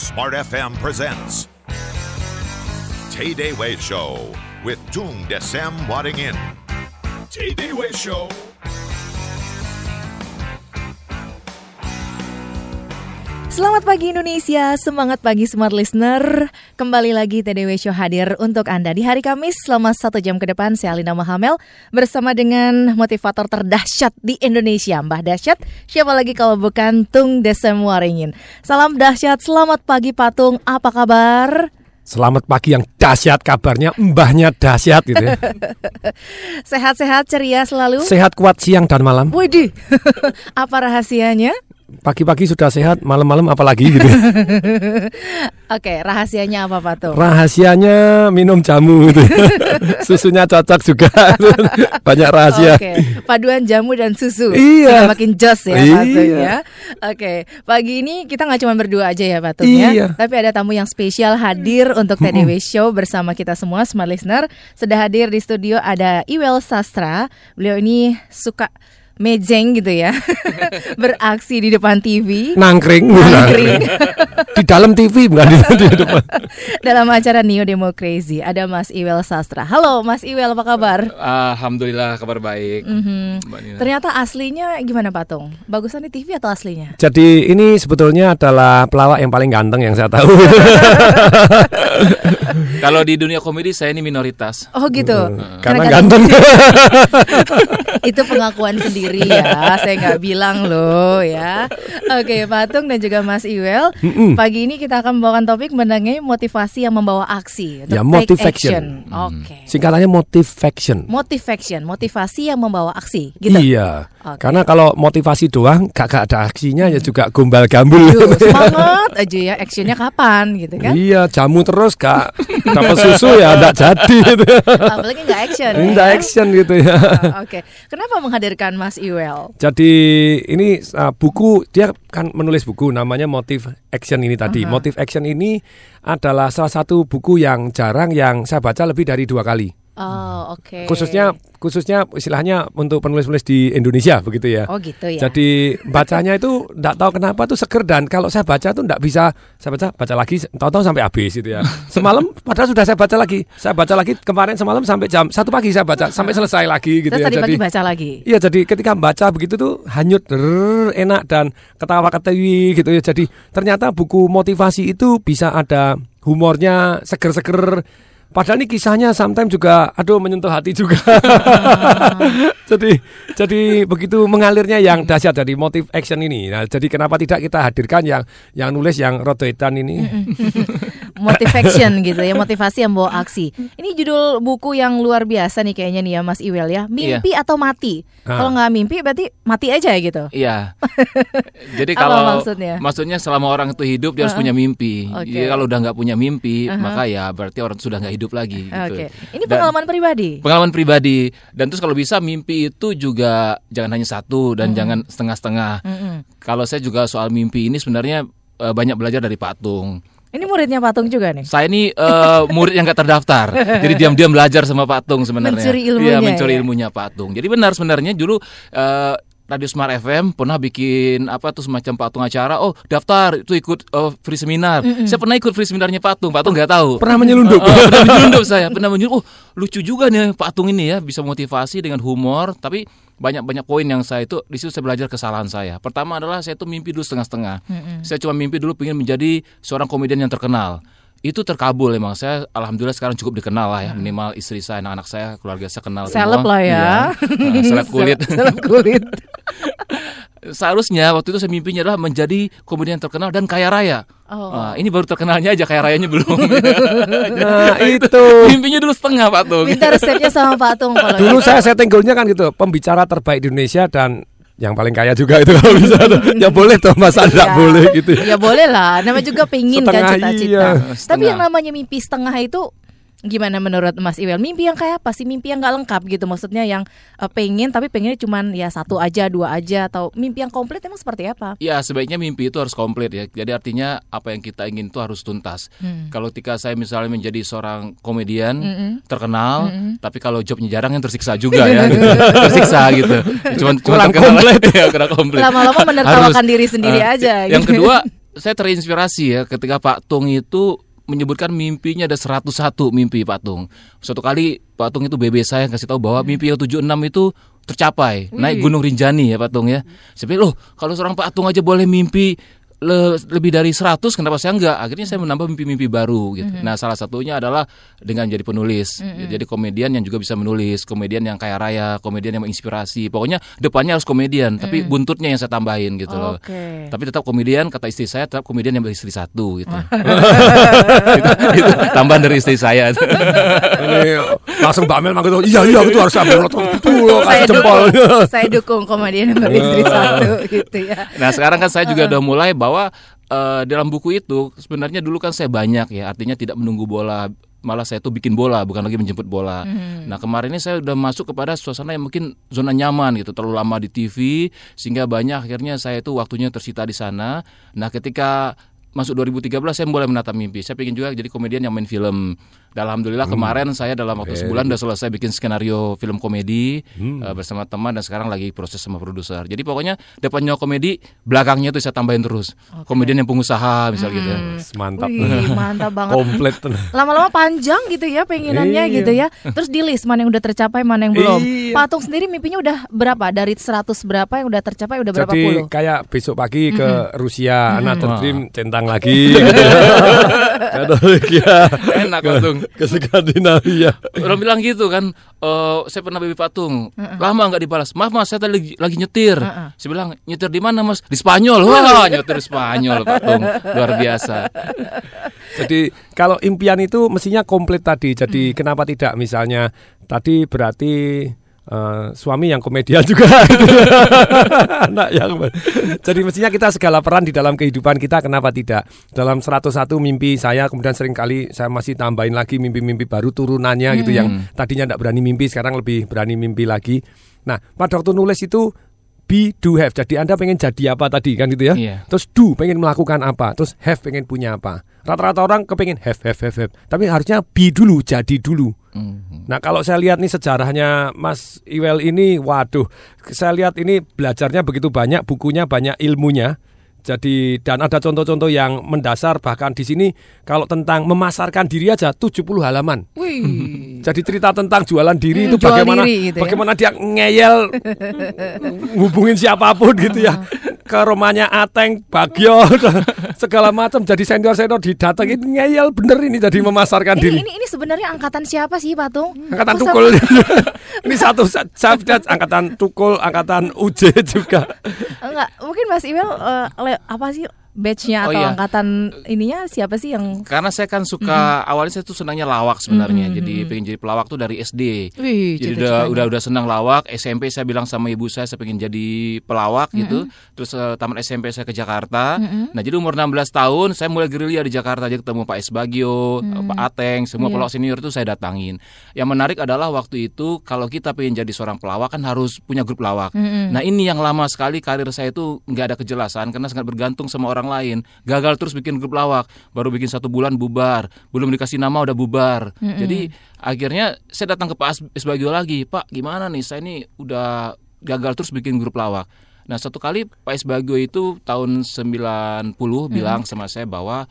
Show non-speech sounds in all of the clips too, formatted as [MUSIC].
Smart FM presents Tay Day Way Show with Tung Desem Wadding In. Tay Day Way Show. Selamat pagi Indonesia, semangat pagi smart listener. Kembali lagi TDW Show hadir untuk Anda di hari Kamis selama satu jam ke depan. Saya Alina Mahamel bersama dengan motivator terdahsyat di Indonesia, Mbah Dahsyat. Siapa lagi kalau bukan Tung Desem Waringin. Salam dahsyat, selamat pagi Patung, apa kabar? Selamat pagi yang dahsyat kabarnya mbahnya dahsyat gitu ya. [LAUGHS] Sehat-sehat, ceria selalu. Sehat kuat siang dan malam. Widih, [LAUGHS] apa rahasianya? Pagi-pagi sudah sehat, malam-malam apalagi gitu. ya. [LAUGHS] Oke, rahasianya apa Patung? Rahasianya minum jamu gitu. ya. [LAUGHS] Susunya cocok juga. [LAUGHS] Banyak rahasia. Oke, paduan jamu dan susu. Iya. Sehingga makin jos ya Iya. Patung ya. Oke, pagi ini kita nggak cuma berdua aja ya Patung ya. Iya. Tapi ada tamu yang spesial hadir untuk TDW Show bersama kita semua Smart Listener. Sudah hadir di studio ada Iwel Sastra. Beliau ini suka mejeng gitu ya. [LAUGHS] Beraksi di depan TV. Nangkring. Nangkring. [LAUGHS] di dalam TV bukan di, di depan. [LAUGHS] Dalam acara Neo Democracy ada Mas Iwel Sastra. Halo Mas Iwel, apa kabar? Alhamdulillah kabar baik. Mbak Nina. Ternyata aslinya gimana Patung? Bagusan di TV atau aslinya? Jadi ini sebetulnya adalah pelawak yang paling ganteng yang saya tahu. [LAUGHS] Kalau di dunia komedi saya ini minoritas. Oh gitu. Karena kata- ganteng. [LAUGHS] Itu pengakuan sendiri ya. Saya nggak bilang loh ya. Oke, Patung dan juga Mas Iwel. Pagi ini kita akan membawakan topik mengenai motivasi yang membawa aksi. Ya, motivation. Oke. Singkatannya motivation. Motivation, motivasi yang membawa aksi, gitu. Iya. Oke. Karena kalau motivasi doang gak, gak ada aksinya ya juga gombal gambul. Duh, [LAUGHS] semangat aja ya, actionnya kapan gitu kan? Iya, jamu terus gak dapat susu ya enggak jadi gitu. Apalagi nggak action. ya Enggak kan? action gitu ya. Oh, [LAUGHS] Oke, kenapa menghadirkan Mas Iwel? Jadi ini uh, buku dia kan menulis buku namanya Motive Action ini tadi. Motive Action ini adalah salah satu buku yang jarang yang saya baca lebih dari dua kali. Oh, oke. Khususnya khususnya istilahnya untuk penulis-penulis di Indonesia begitu ya. Oh gitu ya. Jadi bacanya itu enggak tahu kenapa tuh seger dan kalau saya baca tuh enggak bisa saya baca baca lagi tahu-tahu sampai habis gitu ya. [LAUGHS] Semalam padahal sudah saya baca lagi. Saya baca lagi kemarin semalam sampai jam satu pagi saya baca sampai selesai lagi gitu Terus ya. tadi Jadi pagi baca lagi. Iya jadi ketika baca begitu tuh hanyut enak dan ketawa ketawi gitu ya. Jadi ternyata buku motivasi itu bisa ada humornya seger-seger. Padahal ini kisahnya sometimes juga aduh menyentuh hati juga. [LAUGHS] jadi jadi begitu mengalirnya yang dahsyat dari motif action ini. Nah, jadi kenapa tidak kita hadirkan yang yang nulis yang rodoitan ini? Motivation gitu ya, motivasi yang bawa aksi. Ini judul buku yang luar biasa nih kayaknya nih ya Mas Iwel ya. Mimpi atau mati? Ah. Kalau nggak mimpi berarti mati aja gitu. Iya. [LAUGHS] Jadi kalau maksudnya? maksudnya selama orang itu hidup dia harus punya mimpi. Oke. Jadi kalau udah nggak punya mimpi, maka ya berarti orang sudah nggak hidup lagi. gitu. Oke. Ini Dan- pengalaman pribadi. Pengalaman pribadi dan terus kalau bisa mimpi itu juga jangan hanya satu dan jangan setengah-setengah. Mm-mm. Kalau saya juga soal mimpi ini sebenarnya eh, banyak belajar dari Patung. Ini muridnya Patung juga nih. Saya ini eh, murid yang gak terdaftar, [LAUGHS] jadi diam-diam belajar sama Pak Tung sebenarnya. Mencuri ilmunya Iya, mencuri ya? ilmunya Pak Tung. Jadi benar sebenarnya dulu eh, Radio Smart FM pernah bikin apa tuh semacam patung acara. Oh daftar itu ikut eh, free seminar. Saya pernah ikut free seminarnya Patung. Patung nggak tahu. Pernah menyelundup. Oh, pernah [LAUGHS] menyelundup saya. Pernah menyelundup. Oh lucu juga nih Patung ini ya bisa motivasi dengan humor. Tapi banyak banyak poin yang saya itu di situ saya belajar kesalahan saya. Pertama adalah saya itu mimpi dulu setengah-setengah. Saya cuma mimpi dulu pengen menjadi seorang komedian yang terkenal. Itu terkabul emang saya alhamdulillah sekarang cukup dikenal lah ya minimal istri saya anak-anak saya keluarga saya kenal Seleb lah ya. Iya. Nah, [LAUGHS] seleb kulit [LAUGHS] Seleb kulit. [LAUGHS] seharusnya waktu itu saya mimpinya adalah menjadi komedian terkenal dan kaya raya Oh. Nah, ini baru terkenalnya aja kaya rayanya belum [LAUGHS] Nah, itu. mimpinya dulu setengah Pak Tung Minta resepnya sama Patung kalau Dulu gitu. saya setting goalnya kan gitu, pembicara terbaik di Indonesia dan yang paling kaya juga itu kalau bisa. ya boleh toh masa enggak Ya. boleh gitu. Ya boleh lah, namanya juga pengen kan Setengah, cita-cita. iya. Tapi Setengah. yang namanya mimpi setengah itu gimana menurut Mas Iwel? Mimpi yang kayak apa sih? Mimpi yang nggak lengkap gitu, maksudnya yang eh, pengen tapi pengennya cuman ya satu aja, dua aja, atau mimpi yang komplit emang seperti apa? Ya sebaiknya mimpi itu harus komplit ya. Jadi artinya apa yang kita ingin itu harus tuntas. Hmm. Kalau ketika saya misalnya menjadi seorang komedian terkenal, tapi kalau jobnya jarang yang tersiksa juga ya. [LAUGHS] gitu. [LAUGHS] tersiksa gitu. Cuman cuma Kurang terkenal komplit. [LAUGHS] ya, kurang komplit. Lama-lama menertawakan Harus, diri sendiri eh, aja. Yang gitu. kedua saya terinspirasi ya ketika Pak Tung itu menyebutkan mimpinya ada 101 mimpi Pak Tung. Suatu kali Pak Tung itu BB saya kasih tahu bahwa mimpi yang 76 itu tercapai. Naik Gunung Rinjani ya Pak Tung ya. Saya pikir, loh kalau seorang Pak Tung aja boleh mimpi le- lebih dari 100 kenapa saya enggak? Akhirnya saya menambah mimpi-mimpi baru gitu. Nah salah satunya adalah dengan jadi penulis. Jadi komedian yang juga bisa menulis komedian yang kaya raya komedian yang menginspirasi. Pokoknya depannya harus komedian tapi buntutnya yang saya tambahin gitu loh. Oke. tapi tetap komedian kata istri saya tetap komedian yang beristri satu gitu. [LAUGHS] Itu, itu tambahan dari istri saya. [LAUGHS] Ini langsung Mbak Mel manggil, iya iya itu harus ambil itu saya kasih jempol. dukung, saya dukung komedian yang beristri [LAUGHS] satu gitu ya. Nah sekarang kan saya juga udah mulai bahwa eh, dalam buku itu sebenarnya dulu kan saya banyak ya artinya tidak menunggu bola malah saya tuh bikin bola bukan lagi menjemput bola. Nah kemarin ini saya udah masuk kepada suasana yang mungkin zona nyaman gitu terlalu lama di TV sehingga banyak akhirnya saya itu waktunya tersita di sana. Nah ketika masuk 2013 saya mulai menatap mimpi. Saya ingin juga jadi komedian yang main film. Dan Alhamdulillah kemarin saya dalam waktu sebulan udah selesai bikin skenario film komedi eh, bersama teman dan sekarang lagi proses sama produser. Jadi pokoknya depannya komedi, belakangnya tuh saya tambahin terus. Komedian yang pengusaha misal gitu ya. Mantap. Wih, mantap banget. Komplit. Lama-lama panjang gitu ya pengenannya Iya. gitu ya. Terus di list mana yang udah tercapai, mana yang belum. Iya. Patung sendiri mimpinya udah berapa? Dari 100 berapa yang udah tercapai udah berapa Jadi puluh? kayak besok pagi ke Rusia, Another Wah. Dream centang lagi gitu. [LAUGHS] Ke Norwegia, Enak Patung. Ke Skandinavia. Orang bilang gitu kan, eh saya pernah baby patung, lama nggak dibalas. Maaf mas, saya tadi lagi, lagi nyetir. Saya bilang nyetir di mana mas? Di Spanyol. Wah nyetir di Spanyol patung, luar biasa. Jadi kalau impian itu mestinya komplit tadi. Jadi kenapa tidak misalnya tadi berarti eh, suami yang komedian juga. [LAUGHS] Anak yang Jadi mestinya kita segala peran di dalam kehidupan kita kenapa tidak? Dalam 101 mimpi saya kemudian sering kali saya masih tambahin lagi mimpi-mimpi baru turunannya gitu yang tadinya tidak berani mimpi sekarang lebih berani mimpi lagi. Nah, pada waktu nulis itu be do have. Jadi Anda pengen jadi apa tadi kan gitu ya? Iya. Terus do pengen melakukan apa, terus have pengen punya apa. Rata-rata orang kepengen have have have have. Tapi harusnya be dulu, jadi dulu. Mhm. Nah kalau saya lihat nih sejarahnya Mas Iwel ini, waduh, saya lihat ini belajarnya begitu banyak, bukunya banyak ilmunya. Jadi dan ada contoh-contoh yang mendasar bahkan di sini kalau tentang memasarkan diri aja 70 halaman. Wih. [LAUGHS] Jadi cerita tentang jualan diri Hmm, itu bagaimana diri gitu ya. bagaimana dia ngeyel [LAUGHS] hubungin siapa pun gitu ya. Ke rumahnya Ateng, Bagio, [LAUGHS] segala macam jadi senior-senior didatengin ngeyel bener ini jadi memasarkan Ini, diri. ini ini sebenarnya angkatan siapa sih Patung? Angkatan Kok tukul. [LAUGHS] ini satu saya lihat angkatan tukul, angkatan UJ juga. Enggak, mungkin Mas Iwel eh, le- apa sih batch-nya Oh, atau iya. angkatan ininya siapa sih yang Karena saya kan suka awalnya saya tuh senangnya lawak sebenarnya. Jadi pengen jadi pelawak tuh dari SD. Wih, Jadi udah udah udah senang lawak. SMP saya bilang sama ibu saya saya pengen jadi pelawak gitu. Terus eh, tamat SMP saya ke Jakarta. Nah, jadi umur 16 tahun saya mulai gerilya di Jakarta aja ketemu Pak S Bagio, Pak Ateng, semua Iya. pelawak senior itu saya datangin. Yang menarik adalah waktu itu kalau kita pengen jadi seorang pelawak kan harus punya grup pelawak. Nah, ini yang lama sekali karir saya itu nggak ada kejelasan karena sangat bergantung sama orang lain. Gagal terus bikin grup lawak, baru bikin satu bulan bubar, belum dikasih nama udah bubar. Jadi akhirnya saya datang ke Pak Isbagio lagi, Pak gimana nih saya ini udah gagal terus bikin grup lawak. Nah satu kali Pak Isbagio itu tahun 90 bilang sama saya bahwa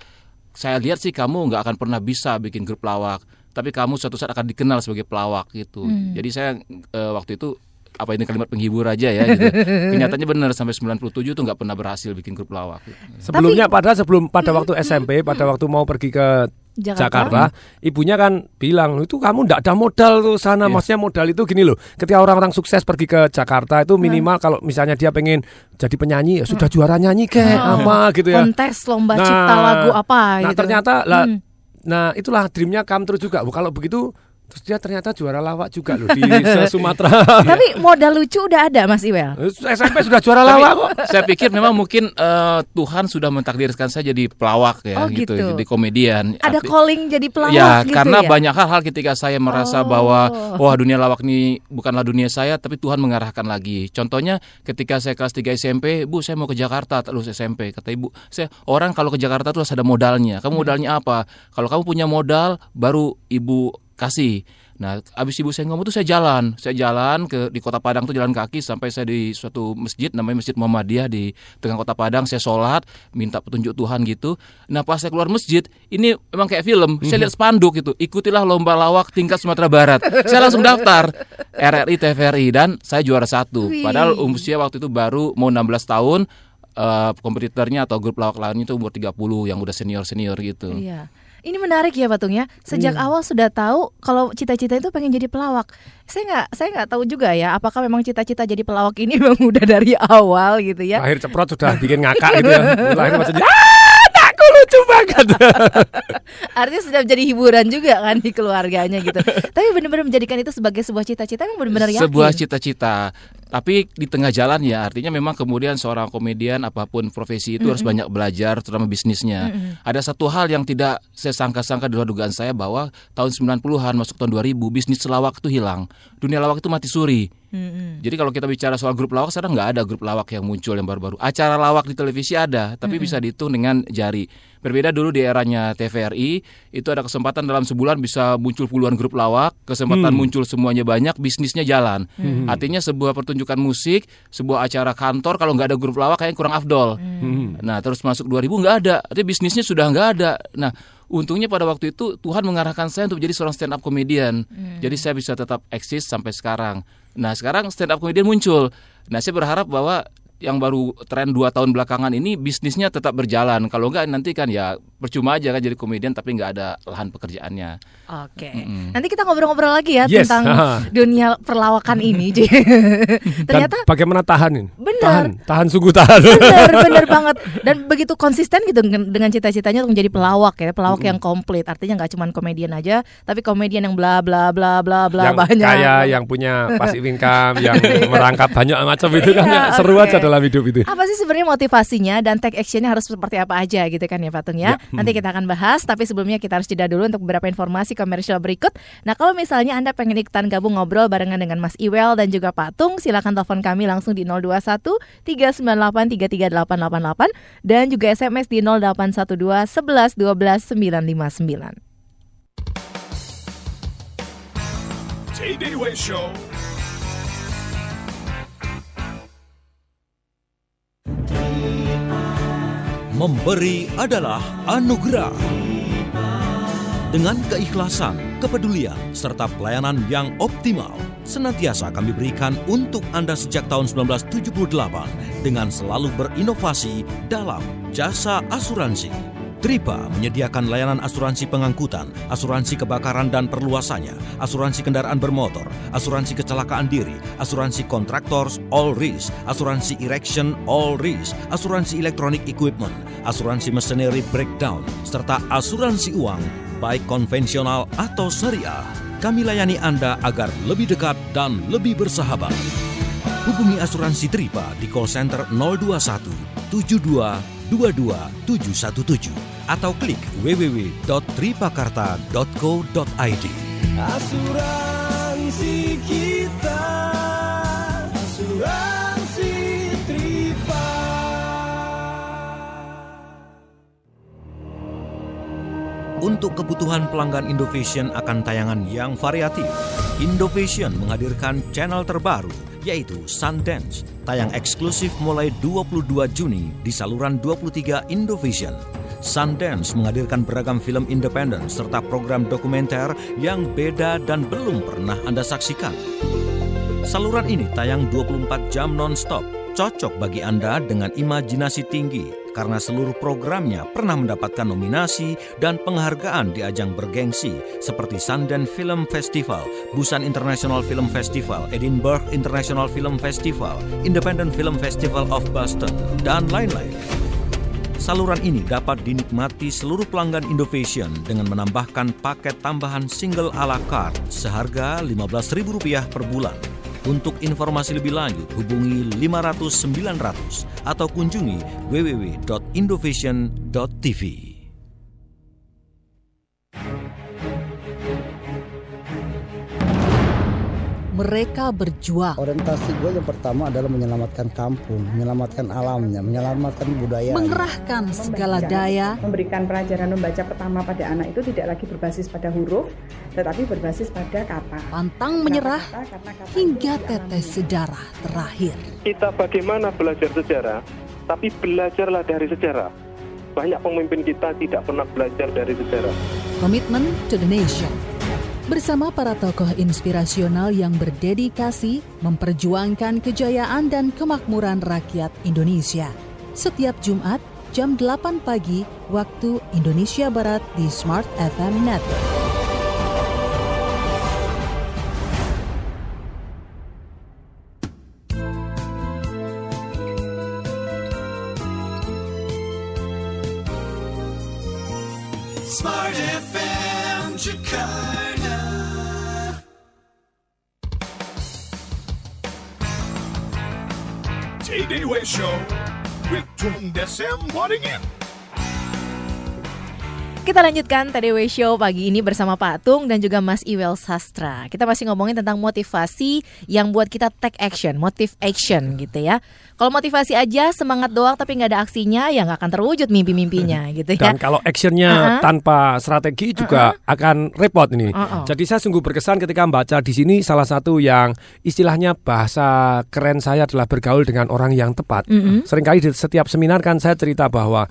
saya lihat sih kamu nggak akan pernah bisa bikin grup pelawak, tapi kamu suatu saat akan dikenal sebagai pelawak gitu. Jadi saya eh, waktu itu apa ini kalimat penghibur aja ya gitu. [LAUGHS] Kenyataannya benar sampai 97 tuh nggak pernah berhasil bikin grup. Gitu. Sebelumnya pada sebelum pada waktu SMP, pada waktu mau pergi ke Jakarta. Jakarta, ibunya kan bilang itu kamu ndak ada modal tuh sana. Iya. Maksudnya modal itu gini loh. Ketika orang-orang sukses pergi ke Jakarta itu minimal kalau misalnya dia pengen jadi penyanyi ya sudah juara nyanyi kayak apa gitu ya. kontes lomba cipta lagu apa Nah gitu. ternyata lah, Hmm. nah itulah dreamnya come true juga. Kalau begitu terus dia ternyata juara lawak juga loh di [LAUGHS] Sumatera. Tapi modal lucu udah ada Mas Iwel. SMP sudah juara lawak kok. saya pikir memang mungkin eh, Tuhan sudah mentakdirkan saya jadi pelawak ya Oh, gitu, gitu. jadi komedian. Ada Arti- calling jadi pelawak ya, gitu karena ya. banyak hal-hal ketika saya Oh. merasa bahwa wah dunia lawak ini bukanlah dunia saya, tapi Tuhan mengarahkan lagi. Contohnya ketika saya kelas 3 SMP, Bu, saya mau ke Jakarta, tak lulus SMP. Kata Ibu, saya orang kalau ke Jakarta tuh harus ada modalnya. Kamu modalnya apa? Kalau kamu punya modal, baru Ibu kasih. Nah, abis ibu saya ngomong tuh saya jalan, saya jalan ke di kota Padang tuh jalan kaki sampai saya di suatu masjid namanya Masjid Muhammadiyah di tengah kota Padang. Saya sholat, minta petunjuk Tuhan gitu. Nah, pas saya keluar masjid, ini memang kayak film. Saya lihat spanduk itu, ikutilah lomba lawak tingkat Sumatera Barat. saya langsung daftar RRI TVRI dan saya juara satu. Padahal usia waktu itu baru mau 16 tahun. Uh, kompetitornya atau grup lawak lainnya itu umur 30 yang udah senior-senior gitu. Iya. Ini menarik ya Patung ya. Sejak hmm. awal sudah tahu kalau cita-cita itu pengen jadi pelawak. Saya nggak saya nggak tahu juga ya apakah memang cita-cita jadi pelawak ini [LAUGHS] memang udah dari awal gitu ya. Lahir ceprot sudah bikin ngakak [LAUGHS] gitu ya. Lahir maksudnya ah, banget. [LAUGHS] Artinya sudah menjadi hiburan juga kan di keluarganya gitu. Tapi benar-benar menjadikan itu sebagai sebuah cita-cita yang benar-benar yakin. Sebuah cita-cita tapi di tengah jalan ya artinya memang kemudian seorang komedian apa pun profesi itu mm -hmm. harus banyak belajar terutama bisnisnya. Mm -hmm. Ada satu hal yang tidak saya sangka-sangka di luar dugaan saya bahwa tahun 90-an masuk tahun 2000 bisnis lawak itu hilang. Dunia lawak itu mati suri. Mm-hmm. Jadi kalau kita bicara soal grup lawak sekarang nggak ada grup lawak yang muncul yang baru-baru. Acara lawak di televisi ada, tapi mm-hmm. bisa dihitung dengan jari. Berbeda dulu di eranya TVRI itu ada kesempatan dalam sebulan bisa muncul puluhan grup lawak, kesempatan mm. muncul semuanya banyak, bisnisnya jalan. Mm-hmm. Artinya sebuah pertunjukan musik, sebuah acara kantor kalau nggak ada grup lawak kayaknya kurang afdol. Mm-hmm. Nah terus masuk 2000 nggak ada, artinya bisnisnya sudah nggak ada. Nah untungnya pada waktu itu Tuhan mengarahkan saya untuk jadi seorang stand up comedian. Hmm. Jadi saya bisa tetap eksis sampai sekarang. Nah sekarang stand up comedian muncul. Nah saya berharap bahwa yang baru tren dua tahun belakangan ini bisnisnya tetap berjalan. Kalau enggak nanti kan ya percuma aja kan jadi komedian tapi nggak ada lahan pekerjaannya. Oke. Okay. Mm -hmm. Nanti kita ngobrol-ngobrol lagi ya yes. tentang [LAUGHS] dunia perlawakan ini. [LAUGHS] Ternyata Dan bagaimana tahan ini? Benar. Tahan, tahan sungguh tahan. Benar, benar [LAUGHS] banget. Dan begitu konsisten gitu dengan cita-citanya untuk menjadi pelawak ya, pelawak mm -hmm. yang komplit. Artinya nggak cuma komedian aja, tapi komedian yang bla bla bla bla bla yang banyak. Kaya, yang punya passive income, yang merangkap banyak macam itu kan ya, seru okay. aja dalam hidup itu. Apa sih sebenarnya motivasinya dan take actionnya harus seperti apa aja gitu kan ya Patung ya? ya. Nanti kita akan bahas, tapi sebelumnya kita harus jeda dulu untuk beberapa informasi komersial berikut. Nah kalau misalnya Anda pengen ikutan gabung ngobrol barengan dengan Mas Iwel dan juga Patung, silakan telepon kami langsung di 021 398 33888 dan juga SMS di 0812 11 12 959. JDW Show Memberi adalah anugerah. Dengan keikhlasan, kepedulian, serta pelayanan yang optimal, senantiasa kami berikan untuk Anda sejak tahun 1978 dengan selalu berinovasi dalam jasa asuransi. Tripa menyediakan layanan asuransi pengangkutan, asuransi kebakaran dan perluasannya, asuransi kendaraan bermotor, asuransi kecelakaan diri, asuransi kontraktor all risk, asuransi erection all risk, asuransi electronic equipment, asuransi machinery breakdown, serta asuransi uang baik konvensional atau syariah. Kami layani Anda agar lebih dekat dan lebih bersahabat. Hubungi asuransi Tripa di call center 021 72 22717 atau klik www.tripakarta.co.id. Asuransi kita, asuransi Tripa. Untuk kebutuhan pelanggan Indovision akan tayangan yang variatif, Indovision menghadirkan channel terbaru yaitu Sundance, tayang eksklusif mulai 22 Juni di saluran 23 Indovision. Sundance menghadirkan beragam film independen serta program dokumenter yang beda dan belum pernah Anda saksikan. Saluran ini tayang 24 jam non-stop, cocok bagi Anda dengan imajinasi tinggi, karena seluruh programnya pernah mendapatkan nominasi dan penghargaan di ajang bergengsi seperti Sundance Film Festival, Busan International Film Festival, Edinburgh International Film Festival, Independent Film Festival of Boston, dan lain-lain. Saluran ini dapat dinikmati seluruh pelanggan Indovision dengan menambahkan paket tambahan single a la carte seharga Rp15.000 per bulan. Untuk informasi lebih lanjut hubungi 500 900 atau kunjungi www.indovision.tv. mereka berjuang. Orientasi gue yang pertama adalah menyelamatkan kampung, menyelamatkan alamnya, menyelamatkan budaya. Mengerahkan segala daya. Memberikan pelajaran membaca pertama pada anak itu tidak lagi berbasis pada huruf, tetapi berbasis pada kata. Pantang menyerah hingga tetes sejarah terakhir. Kita bagaimana belajar sejarah, tapi belajarlah dari sejarah. Banyak pemimpin kita tidak pernah belajar dari sejarah. Komitmen to the nation bersama para tokoh inspirasional yang berdedikasi memperjuangkan kejayaan dan kemakmuran rakyat Indonesia. Setiap Jumat jam 8 pagi waktu Indonesia Barat di Smart FM Network. Smart FM Jakarta. TDW Show with Tung Desem Waddingin. Kita lanjutkan TDW Show pagi ini bersama Pak Tung dan juga Mas Iwel Sastra. Kita masih ngomongin tentang motivasi yang buat kita take action, motive action gitu ya. Kalau motivasi aja semangat doang tapi nggak ada aksinya ya nggak akan terwujud mimpi-mimpinya [LAUGHS] gitu ya. Dan kalau actionnya Uh-uh. tanpa strategi juga akan repot ini. Uh-uh. Jadi saya sungguh berkesan ketika membaca di sini salah satu yang istilahnya bahasa keren saya adalah bergaul dengan orang yang tepat. Mm-mm. Seringkali di setiap seminar kan saya cerita bahwa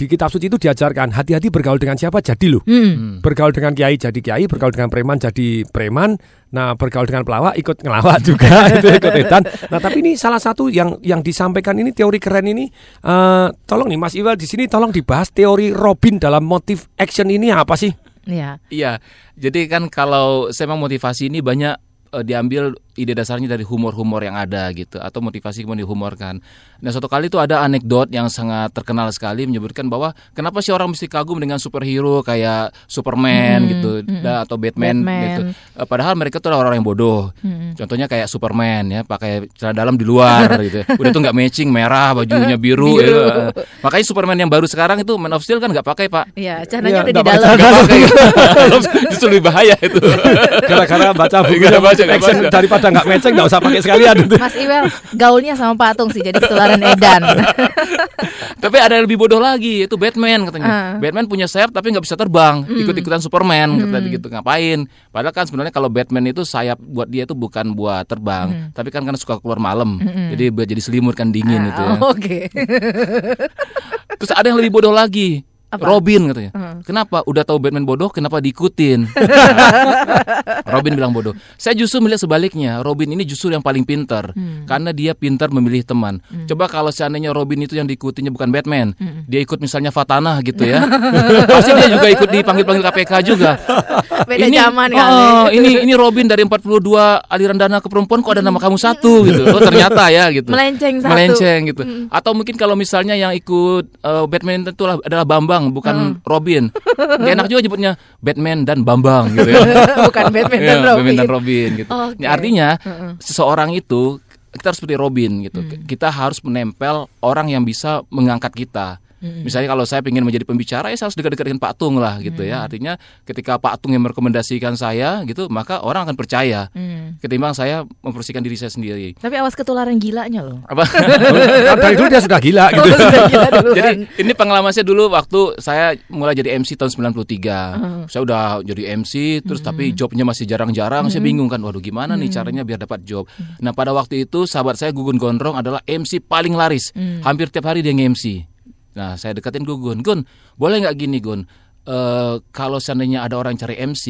di kitab suci itu diajarkan hati-hati bergaul dengan siapa jadi loh. Hmm. Bergaul dengan kiai jadi kiai, bergaul dengan preman jadi preman. Nah, bergaul dengan pelawak ikut ngelawak juga [LAUGHS] itu ikut edan. Nah, tapi ini salah satu yang yang disampaikan ini teori keren ini eh tolong nih Mas Iwal di sini tolong dibahas teori Robin dalam motif action ini apa sih? Iya. Iya, jadi kan kalau saya memang motivasi ini banyak eh, diambil ide dasarnya dari humor-humor yang ada gitu atau motivasi kemudian dihumorkan. Nah suatu kali itu ada anekdot yang sangat terkenal sekali menyebutkan bahwa kenapa sih orang mesti kagum dengan superhero kayak Superman Hmm, gitu hmm. da- atau Batman, Batman. gitu. Padahal mereka tuh orang-orang yang bodoh. Hmm. Contohnya kayak Superman ya pakai celana dalam di luar [LAUGHS] gitu. Udah tuh nggak matching merah bajunya biru. Biru. gitu. Eh, Makanya Superman yang baru sekarang itu Man of Steel kan nggak pakai pak. Iya, celananya Iya, udah di dalam. pakai. [LAUGHS] Justru lebih bahaya itu. Gara-gara baca buku Gara-gara baca, nggak baca. daripada nggak matching nggak usah pakai sekalian. [LAUGHS] Mas Iwel gaulnya sama Pak Tung sih jadi ketularan edan. [LAUGHS] Tapi ada yang lebih bodoh lagi, itu Batman katanya. Ah. Batman punya sayap tapi nggak bisa terbang, Hmm. ikut-ikutan Superman kata gitu. Ngapain? Padahal kan sebenarnya kalau Batman itu sayap buat dia itu bukan buat terbang, tapi kan karena suka keluar malam. Jadi buat jadi selimut kan dingin itu ya. Hmm. Oke. [LAUGHS] Terus ada yang lebih bodoh lagi. Apa? Robin katanya. Hmm. Kenapa? Udah tahu Batman bodoh, kenapa diikutin? [LAUGHS] Robin bilang bodoh. Saya justru melihat sebaliknya. Robin ini justru yang paling pintar Hmm. karena dia pintar memilih teman. Coba kalau seandainya Robin itu yang diikutinya bukan Batman, Hmm. dia ikut misalnya Fatana gitu ya. [LAUGHS] Pasti dia juga ikut dipanggil-panggil KPK juga. Beda zaman kali. oh, ini ini Robin dari 42 aliran dana ke perempuan kok ada nama kamu satu gitu. Oh ternyata ya gitu. Melenceng satu. Melenceng gitu. Atau mungkin kalau misalnya yang ikut eh, Batman itu lah- adalah Bambang bukan Robin. [LAUGHS] Gak enak juga nyebutnya Batman dan Bambang gitu ya. [LAUGHS] Bukan Batman dan Iya, Robin. Batman dan Robin gitu. Oke. Ini artinya seseorang itu kita harus seperti Robin gitu. Kita harus menempel orang yang bisa mengangkat kita. Misalnya kalau saya ingin menjadi pembicara ya saya harus dekat-dekat dengan Pak Tung lah gitu ya. Artinya ketika Pak Tung yang merekomendasikan saya gitu, maka orang akan percaya Hmm. ketimbang saya mempromosikan diri saya sendiri. Tapi awas ketularan gilanya loh. Apa? [LAUGHS] Dari dulu dia sudah gila gitu. Sudah gila. [LAUGHS] Jadi ini pengalaman saya dulu waktu saya mulai jadi MC tahun 93. Saya udah jadi MC terus tapi jobnya masih jarang-jarang. Saya bingung kan, waduh gimana nih caranya biar dapat job. Nah pada waktu itu sahabat saya Gugun Gondrong adalah MC paling laris. Hampir tiap hari dia nge-MC. Nah saya deketin Gugun, Gun. Boleh nggak gini Gun? Eh, kalau seandainya ada orang cari MC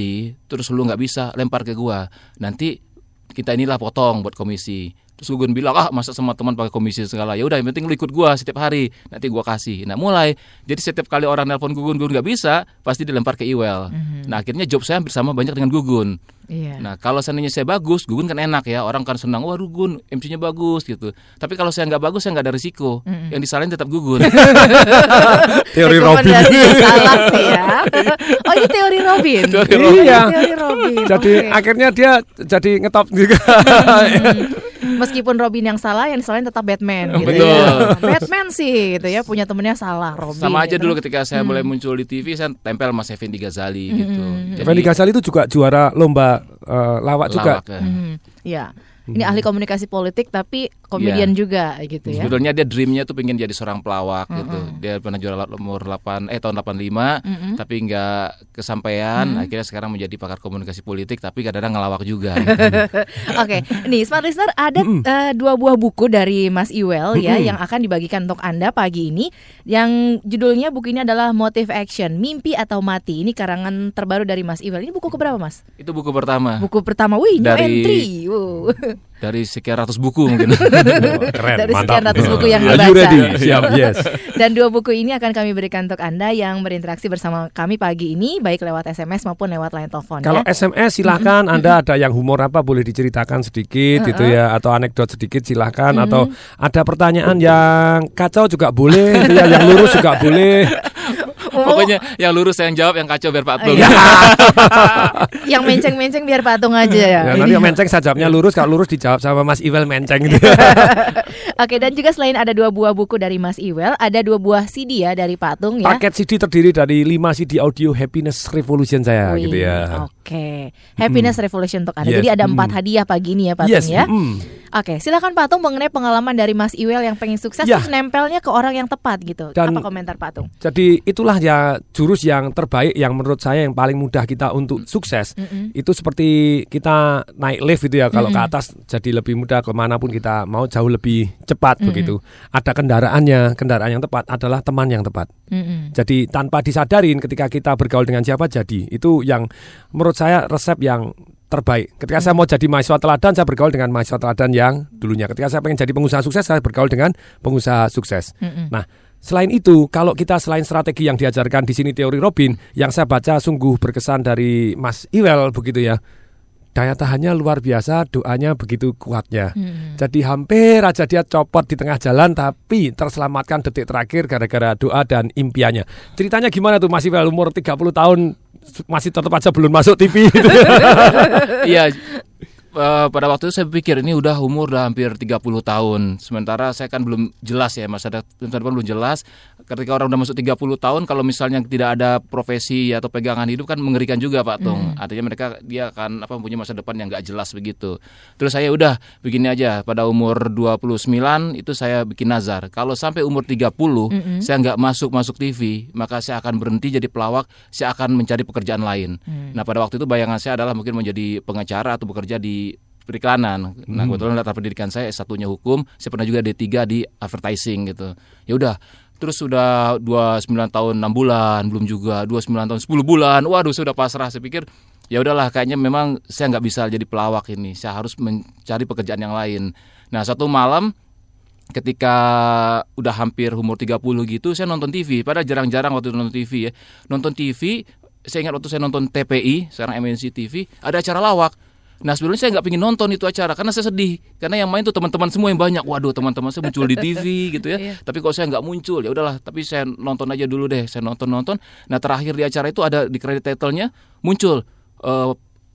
terus lu nggak bisa lempar ke gua. Nanti kita inilah potong buat komisi terus Gugun bilang ah masa sama teman pakai komisi segala ya udah yang penting lu ikut gua setiap hari nanti gua kasih nah mulai jadi setiap kali orang nelpon Gugun Gugun nggak bisa pasti dilempar ke Iwel nah akhirnya job saya hampir sama banyak dengan Gugun Iya. nah kalau seandainya saya bagus Gugun kan enak ya orang kan senang wah Gugun MC-nya bagus gitu tapi kalau saya nggak bagus saya nggak ada risiko yang disalahin tetap Gugun [LAUGHS] Teori Robin. Salah sih ya. Oh ini teori Robin. Teori Robin. Iya. Teori Robin. Jadi Oke. akhirnya dia jadi ngetop juga. Meskipun Robin yang salah, yang disalahin tetap Batman gitu Betul. ya. Batman sih gitu ya, punya temennya salah Robin. Sama aja gitu. dulu ketika saya Hmm. mulai muncul di TV saya tempel Mas Effendi Ghazali gitu. Jadi- Fendi Ghazali itu juga juara lomba eh, lawak juga. Lawak, ya. Mhm, Ya. Ini ahli komunikasi politik tapi komedian juga gitu ya. Sebetulnya dia dreamnya tuh pengen jadi seorang pelawak gitu. Mm-mm. Dia pernah juara umur 8 eh tahun 85 Mm-mm. tapi nggak kesampaian. Mm. Akhirnya sekarang menjadi pakar komunikasi politik tapi kadang-kadang ngelawak juga. [LAUGHS] Oke, nih Smart Listener ada eh, dua buah buku dari Mas Iwel ya Mm-mm. yang akan dibagikan untuk Anda pagi ini. Yang judulnya buku ini adalah Motive Action, Mimpi atau Mati. Ini karangan terbaru dari Mas Iwel. Ini buku keberapa, Mas? Itu buku pertama. Buku pertama. Wih, new Dari- entry. Wow. Dari sekian ratus buku mungkin. [LAUGHS] Keren, Dari mantap. sekian ratus buku yang Are dibaca. you ready? Siap, yes. [LAUGHS] Dan dua buku ini akan kami berikan untuk Anda yang berinteraksi bersama kami pagi ini baik lewat SMS maupun lewat line telepon Kalau ya. SMS silahkan [LAUGHS] Anda ada yang humor apa boleh diceritakan sedikit gitu ya atau anekdot sedikit silahkan atau ada pertanyaan yang kacau juga boleh gitu ya yang lurus juga boleh. [LAUGHS] Pokoknya yang lurus saya yang jawab, yang kacau biar Pak Tung. Iya. [LAUGHS] yang menceng-menceng biar patung aja ya. Ya, nanti yang menceng saya jawabnya lurus kalau lurus dijawab sama Mas Iwel menceng gitu. [LAUGHS] Oke, dan juga selain ada dua buah buku dari Mas Iwel, ada dua buah CD ya dari Patung ya. Paket CD terdiri dari 5 CD audio Happiness Revolution saya Wih, gitu ya. Oke, Happiness Revolution untuk Anda. Yes, Jadi ada empat mm. hadiah pagi ini ya Patung Yes, ya. mm. Oke, silakan Patung mengenai pengalaman dari Mas Iwel yang pengen sukses Ya. terus nempelnya ke orang yang tepat gitu. Dan- Apa komentar Patung? Jadi itulah ya jurus yang terbaik yang menurut saya yang paling mudah kita untuk sukses. Mm-mm. Itu seperti kita naik lift gitu ya. Kalau ke Mm-mm. atas jadi lebih mudah ke mana pun kita mau jauh lebih cepat Mm-mm. begitu. Ada kendaraannya, kendaraan yang tepat adalah teman yang tepat. Mm-mm. Jadi tanpa disadarin ketika kita bergaul dengan siapa jadi itu yang menurut saya resep yang terbaik. Ketika saya mau jadi mahasiswa teladan, saya bergaul dengan mahasiswa teladan yang dulunya. Ketika saya pengen jadi pengusaha sukses, saya bergaul dengan pengusaha sukses. Mm-mm. Nah, selain itu, kalau kita selain strategi yang diajarkan di sini teori Robin, yang saya baca sungguh berkesan dari Mas Iwel begitu ya. Daya tahannya luar biasa, doanya begitu kuatnya. Mm-mm. Jadi hampir aja dia copot di tengah jalan tapi terselamatkan detik terakhir gara-gara doa dan impiannya. Ceritanya gimana tuh masih umur 30 tahun masih tetap aja belum masuk TV gitu. [LAUGHS] Iya. Eh, pada waktu itu saya pikir ini udah umur udah hampir 30 tahun. Sementara saya kan belum jelas ya masa de- masa depan belum jelas. Ketika orang udah masuk 30 tahun kalau misalnya tidak ada profesi atau pegangan hidup kan mengerikan juga Pak Tung. Artinya mereka dia akan apa punya masa depan yang nggak jelas begitu. Terus saya udah begini aja pada umur 29 itu saya bikin nazar. Kalau sampai umur 30 Mm-mm. saya nggak masuk masuk TV, maka saya akan berhenti jadi pelawak, saya akan mencari pekerjaan lain. Hmm. Nah pada waktu itu bayangan saya adalah mungkin menjadi pengacara atau bekerja di periklanan. Nah Hmm. kebetulan latar pendidikan saya S1-nya hukum, saya pernah juga D3 di advertising gitu. Ya udah, terus sudah 29 tahun 6 bulan, belum juga 29 tahun 10 bulan. Waduh, sudah pasrah. Saya pikir ya udahlah kayaknya memang saya nggak bisa jadi pelawak ini. Saya harus mencari pekerjaan yang lain. Nah, satu malam ketika udah hampir umur 30 gitu saya nonton TV padahal jarang-jarang waktu itu nonton TV ya nonton TV saya ingat waktu saya nonton TPI sekarang MNC TV ada acara lawak nah sebelumnya saya nggak pengen nonton itu acara karena saya sedih karena yang main tuh teman-teman semua yang banyak waduh teman-teman saya muncul di [LAUGHS] TV gitu ya Iya. tapi kalau saya nggak muncul ya udahlah tapi saya nonton aja dulu deh saya nonton nonton nah terakhir di acara itu ada di kredit title-nya muncul eh,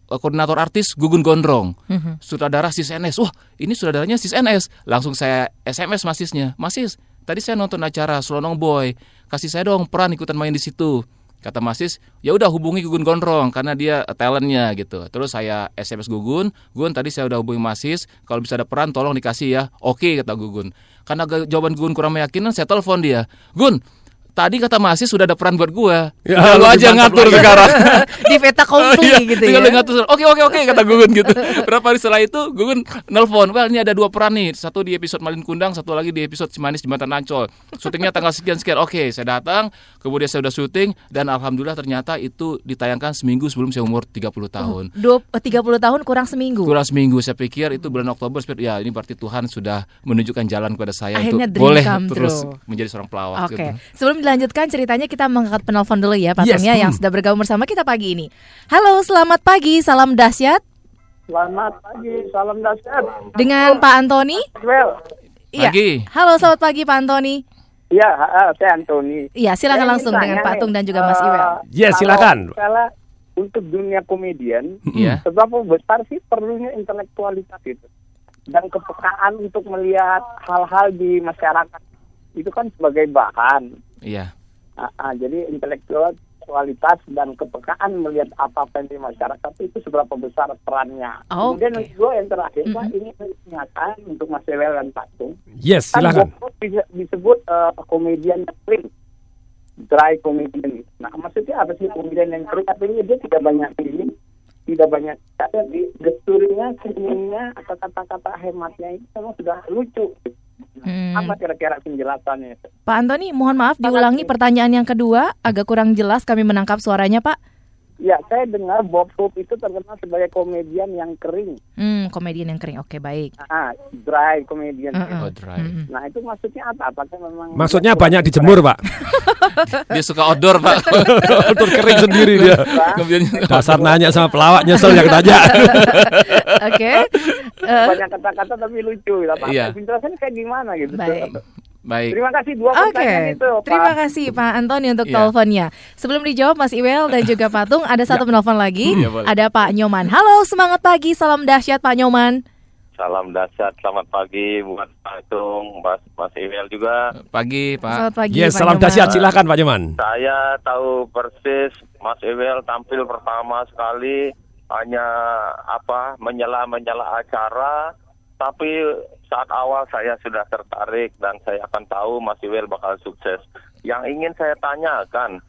koordinator artis Gugun Gondrong Mhm. sutradara Sis NS. Wah, ini sutradaranya Sis NS. Langsung saya SMS Masisnya. Masis, tadi saya nonton acara Slonong Boy. Kasih saya dong peran ikutan main di situ. Kata Masis, ya udah hubungi Gugun Gondrong karena dia talentnya gitu. Terus saya SMS Gugun, Gun tadi saya udah hubungi Masis, kalau bisa ada peran tolong dikasih ya. Oke kata Gugun. Karena jawaban Gugun kurang meyakinkan, saya telepon dia. Gun, tadi kata Masis sudah ada peran buat gua. Ya, lu aja ngatur lagi. sekarang. [LAUGHS] [LAUGHS] Di peta kompli Iya, gitu tinggal ya. ngatur. Oke oke oke kata Gugun gitu. [LAUGHS] Berapa hari setelah itu Gugun nelpon, "Well, ini ada dua peran nih. Satu di episode Malin Kundang, satu lagi di episode Cimanis Jembatan Ancol. Syutingnya tanggal sekian sekian." Oke, saya datang, kemudian saya udah syuting dan alhamdulillah ternyata itu ditayangkan seminggu sebelum saya umur 30 tahun. Dua, eh, 30 tahun kurang seminggu. Kurang seminggu saya pikir itu bulan Oktober ya ini berarti Tuhan sudah menunjukkan jalan kepada saya Akhirnya untuk boleh terus true. menjadi seorang pelawak Oke, gitu. sebelum dilanjutkan ceritanya kita mengangkat penelpon dulu ya patungnya Yes, yang hmm. sudah bergabung bersama kita pagi ini. Halo, selamat pagi, salam dahsyat Selamat pagi, salam dahsyat. dengan Pak Antoni. Well, Iya. Pagi. Halo, selamat pagi Pak Antoni. Iya, saya Antoni. Iya, silakan Saya langsung dengan Pak Tung dan juga Mas eh, Iwel. Yes, kalau silakan. untuk dunia komedian, Iya. seberapa besar sih perlunya intelektualitas itu? dan kepekaan untuk melihat hal-hal di masyarakat itu kan sebagai bahan. Iya. Ah, ah, jadi intelektual kualitas dan kepekaan melihat yang di masyarakat itu seberapa besar perannya. Oke. Kemudian yang kedua yang terakhir Pak ini pernyataan untuk Mas Ewel dan Patung. Yes, Kan silakan. Bisa disebut eh, komedian yang kering, dry comedian. Nah maksudnya apa sih komedian yang kering? Artinya dia tidak banyak ini, tidak banyak tapi gesturnya, senyumnya atau kata-kata hematnya itu memang sudah lucu. Hmm. Apa kira-kira penjelasannya? Pak Antoni, mohon maaf diulangi pertanyaan yang kedua, agak kurang jelas kami menangkap suaranya, Pak. Ya, saya dengar Bob Hope itu terkenal sebagai komedian yang kering. Hmm, komedian yang kering. Oke, baik. Ah, dry komedian. Mm-mm. Oh, dry. Nah, itu maksudnya apa? Apakah memang Maksudnya banyak dijemur, Pak. [LAUGHS] Dia suka outdoor, Pak. [LAUGHS] Outdoor kering sendiri dia. Kemudian Dasar nanya sama pelawak nyesel yang tanya. Oke. Eh, [LAUGHS] banyak kata-kata tapi lucu. Apa Iya. penjelasannya kayak gimana gitu? Baik. Baik. Terima kasih dua Oke, pertanyaan itu, Pak. terima kasih Pak Antoni untuk Iya. teleponnya. Sebelum dijawab Mas Iwel dan juga Patung, ada satu penelpon lagi. Iya, boleh. ada Pak Nyoman. Halo, semangat pagi, salam dahsyat Pak Nyoman. Salam dahsyat, selamat pagi buat Pak Tung, Mas, Mas Iwel juga. Pagi, Pak. Selamat pagi Yes, Pak salam Nyoman. dahsyat. Silakan Pak Nyoman. Saya tahu persis Mas Iwel tampil pertama sekali hanya apa menyela-menyela acara, tapi saat awal saya sudah tertarik dan saya akan tahu Mas Iwel bakal sukses. Yang ingin saya tanyakan,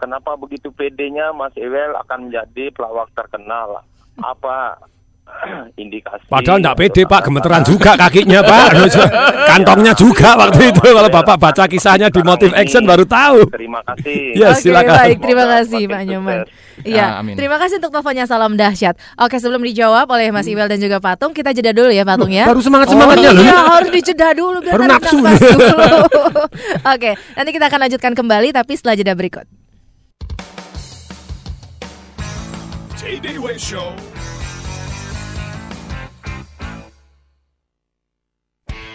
kenapa begitu pedenya Mas Iwel akan menjadi pelawak terkenal? Apa [CLEARS THROAT] indikasi? Padahal enggak pede Pak, gemeteran juga kakinya Pak. Kantongnya juga waktu itu. Kalau Bapak baca kisahnya di Motive Action baru tahu. Terima kasih. Yes, Oke, silakan. baik, terima kasih Pak Nyoman. Iya, Ah, amin. terima kasih untuk teleponnya salam dahsyat. Oke, sebelum dijawab oleh Mas Iwel dan juga Patung, kita jeda dulu ya Patung ya. Baru semangat-semangatnya oh, loh. Iya, harus dijeda dulu biar Baru nafsu dulu. [LAUGHS] Oke, nanti kita akan lanjutkan kembali tapi setelah jeda berikut. TDW Show.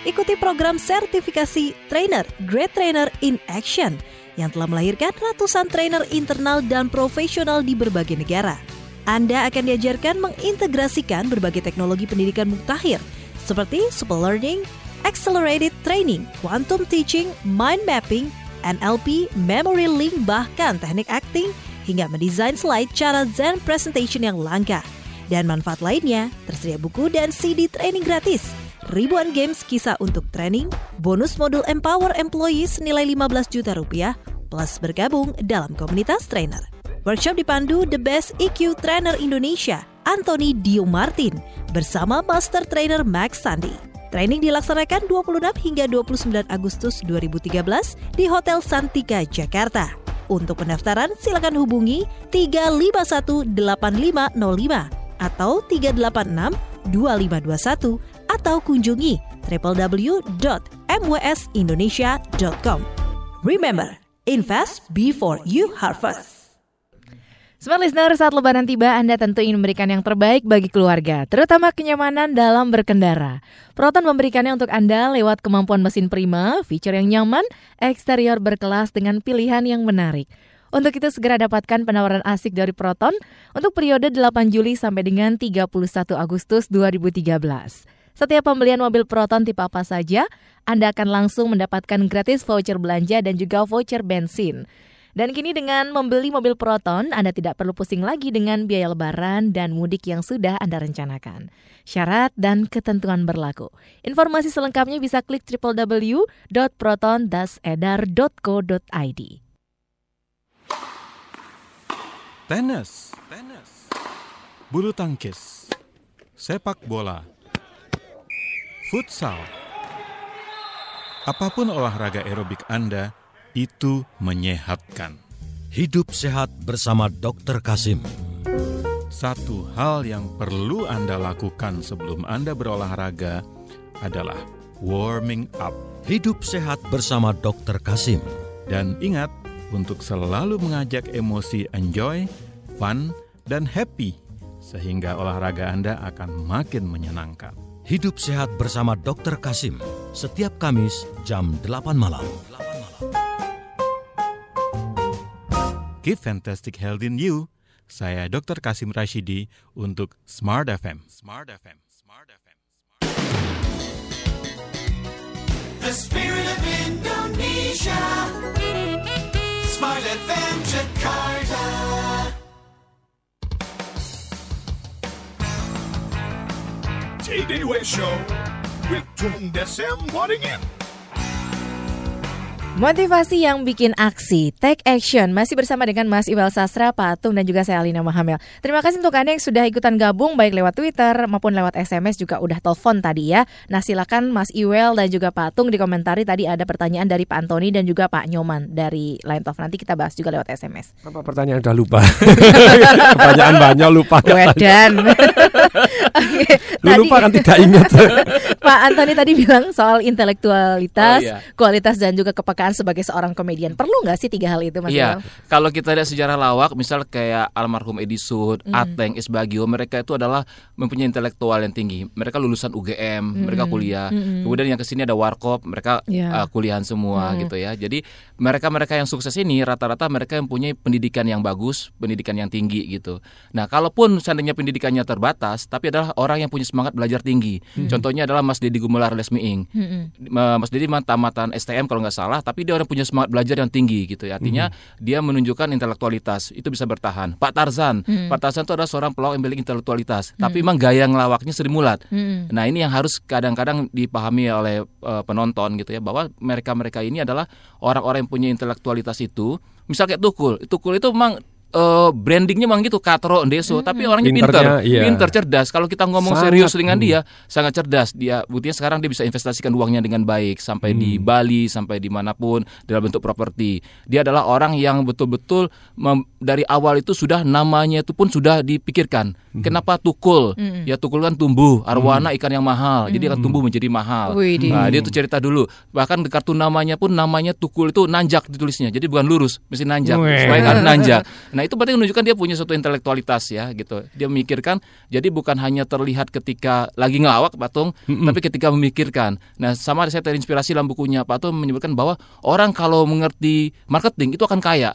Ikuti program sertifikasi trainer Great Trainer in Action yang telah melahirkan ratusan trainer internal dan profesional di berbagai negara. Anda akan diajarkan mengintegrasikan berbagai teknologi pendidikan mutakhir seperti super learning, accelerated training, quantum teaching, mind mapping, NLP, memory link, bahkan teknik acting hingga mendesain slide cara Zen presentation yang langka. Dan manfaat lainnya, tersedia buku dan CD training gratis ribuan games kisah untuk training, bonus modul Empower Employees senilai 15 juta rupiah, plus bergabung dalam komunitas trainer. Workshop dipandu The Best EQ Trainer Indonesia, Anthony Dio Martin, bersama Master Trainer Max Sandi. Training dilaksanakan 26 hingga 29 Agustus 2013 di Hotel Santika, Jakarta. Untuk pendaftaran silakan hubungi 351 8505 atau 386 2521 atau kunjungi www.mwsindonesia.com. Remember, invest before you harvest. Smart Listener, saat lebaran tiba Anda tentu ingin memberikan yang terbaik bagi keluarga, terutama kenyamanan dalam berkendara. Proton memberikannya untuk Anda lewat kemampuan mesin prima, fitur yang nyaman, eksterior berkelas dengan pilihan yang menarik. Untuk itu segera dapatkan penawaran asik dari Proton untuk periode 8 Juli sampai dengan 31 Agustus 2013. Setiap pembelian mobil Proton tipe apa saja, Anda akan langsung mendapatkan gratis voucher belanja dan juga voucher bensin. Dan kini dengan membeli mobil Proton, Anda tidak perlu pusing lagi dengan biaya lebaran dan mudik yang sudah Anda rencanakan. Syarat dan ketentuan berlaku. Informasi selengkapnya bisa klik www.proton-edar.co.id. Tenis, tenis, bulu tangkis, sepak bola, futsal. Apa pun olahraga aerobik Anda, itu menyehatkan. Hidup sehat bersama Dr. Kasim. Satu hal yang perlu Anda lakukan sebelum Anda berolahraga adalah warming up. Hidup sehat bersama Dr. Kasim. Dan ingat, untuk selalu mengajak emosi enjoy, fun, dan happy, sehingga olahraga Anda akan makin menyenangkan. Hidup Sehat bersama Dr. Kasim setiap Kamis jam 8 malam. Keep fantastic health in you. Saya Dr. Kasim Rashidi untuk Smart FM. Smart FM. Smart FM. Smart FM. The TDW Show with Tung Desem Waddingin. Motivasi yang bikin aksi, take action. Masih bersama dengan Mas Iwal Sastra, Patung, dan juga saya Alina Mahamel. Terima kasih untuk Anda yang sudah ikutan gabung, baik lewat Twitter maupun lewat SMS, juga udah telepon tadi ya. Nah silakan Mas Iwel dan juga Patung dikomentari tadi ada pertanyaan dari Pak Antoni dan juga Pak Nyoman dari Line Talk. Nanti kita bahas juga lewat SMS. Apa pertanyaan udah lupa? [LAUGHS] pertanyaan banyak lupa. Wedan. [LAUGHS] Lu tadi- lupa kan tidak ingat. [LAUGHS] Pak Antoni tadi bilang soal intelektualitas, Oh, iya. kualitas dan juga kepekaan sebagai seorang komedian. Perlu nggak sih tiga hal itu, Mas Iya, kalau kita lihat sejarah lawak, misal kayak almarhum Edi Sud, Mm. Ateng, Isbagio, mereka itu adalah mempunyai intelektual yang tinggi. Mereka lulusan UGM, mereka Mm. kuliah. Mm. Kemudian yang ke sini ada Warkop, mereka Iya. uh, kuliahan semua Mm. gitu ya. Jadi mereka-mereka yang sukses ini rata-rata mereka yang punya pendidikan yang bagus, pendidikan yang tinggi gitu. Nah, kalaupun seandainya pendidikannya terbatas, tapi adalah orang yang punya semangat belajar tinggi. Mm. Contohnya adalah Mas Deddy Gumelar Lesmiing. Mm-mm. Ma- Mas Dedi mah tamatan STM kalau nggak salah, tapi dia orang punya semangat belajar yang tinggi gitu. ya. Artinya dia menunjukkan intelektualitas itu bisa bertahan. Pak Tarzan, Hmm. Pak Tarzan itu adalah seorang pelawak yang memiliki intelektualitas, Hmm. tapi memang gaya ngelawaknya Sri Mulat. Hmm. Nah ini yang harus kadang-kadang dipahami oleh eh, penonton gitu ya, bahwa mereka-mereka ini adalah orang-orang yang punya intelektualitas itu. Misal kayak Tukul, Tukul itu memang eh, brandingnya memang gitu katro deso tapi orangnya pinter. Iya. pinter cerdas. Kalau kita ngomong Sangat, serius dengan hmm. dia sangat cerdas. Dia buktinya sekarang dia bisa investasikan uangnya dengan baik sampai di Hmm. Bali sampai di mana pun dalam bentuk properti. Dia adalah orang yang betul-betul mem- dari awal itu sudah namanya itu pun sudah dipikirkan. Hmm. kenapa tukul? Hmm. ya tukul kan tumbuh. Arwana ikan yang mahal jadi akan Hmm. tumbuh menjadi mahal. Widih. nah dia tuh cerita dulu. Bahkan di kartu namanya pun namanya tukul itu nanjak ditulisnya. Jadi bukan lurus mesti nanjak. Supaya kan nanjak [LAUGHS] nah itu berarti menunjukkan dia punya suatu intelektualitas ya gitu. Dia memikirkan jadi bukan hanya terlihat ketika lagi ngelawak patung tapi ketika memikirkan. Nah sama saya terinspirasi dalam bukunya Pak Tung menyebutkan bahwa orang kalau mengerti marketing itu akan kaya.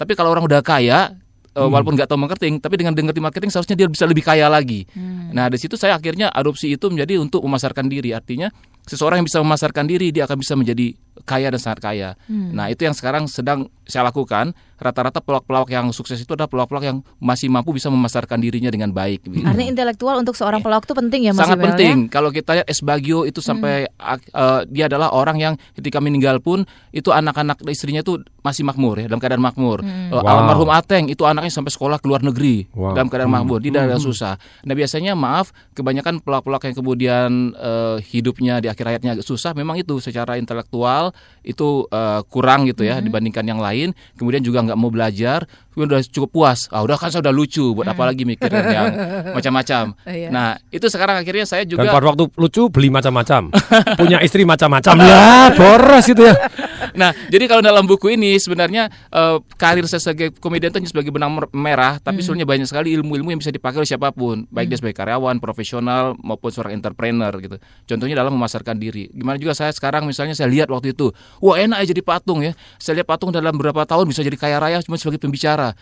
Tapi kalau orang udah kaya eh, walaupun nggak tahu marketing tapi dengan mengerti marketing seharusnya dia bisa lebih kaya lagi. Nah di situ saya akhirnya adopsi itu menjadi untuk memasarkan diri. Artinya seseorang yang bisa memasarkan diri dia akan bisa menjadi kaya dan sangat kaya Hmm. nah itu yang sekarang sedang saya lakukan rata-rata pelawak-pelawak yang sukses itu adalah pelawak-pelawak yang masih mampu bisa memasarkan dirinya dengan baik gitu. Artinya intelektual untuk seorang pelawak itu penting ya, Mas sangat penting. ya? Kalau kita lihat Esbagio itu sampai ak- eh, dia adalah orang yang ketika meninggal pun itu anak-anak istrinya itu masih makmur ya dalam keadaan makmur. Hmm. Eh, Wow. Almarhum Ateng itu anaknya sampai sekolah ke luar negeri Wow. dalam keadaan Hmm. makmur. Dia daerah Hmm. susah. Nah biasanya maaf kebanyakan pelak-pelak yang kemudian eh, hidupnya di akhir hayatnya agak susah memang itu secara intelektual itu eh, kurang gitu ya dibandingkan yang lain. Kemudian juga nggak mau belajar. Kemudian udah cukup puas. Ah udah kan saya udah lucu. Buat apa lagi mikirin yang [LAUGHS] macam-macam. Iya. Nah itu sekarang akhirnya saya Dan juga pada waktu lucu beli macam-macam. [LAUGHS] Punya istri macam-macam. Lah, boros gitu ya. [LAUGHS] Nah, jadi kalau dalam buku ini sebenarnya eh, karir saya sebagai komedian itu hanya sebagai benang mer- merah, tapi Hmm. sebenarnya banyak sekali ilmu-ilmu yang bisa dipakai oleh siapa pun, baik dia sebagai karyawan, profesional maupun seorang entrepreneur gitu. Contohnya dalam memasarkan diri. Gimana juga saya sekarang misalnya saya lihat waktu itu, wah enak ya jadi patung ya. Saya lihat patung dalam beberapa tahun bisa jadi kaya raya cuma sebagai pembicara.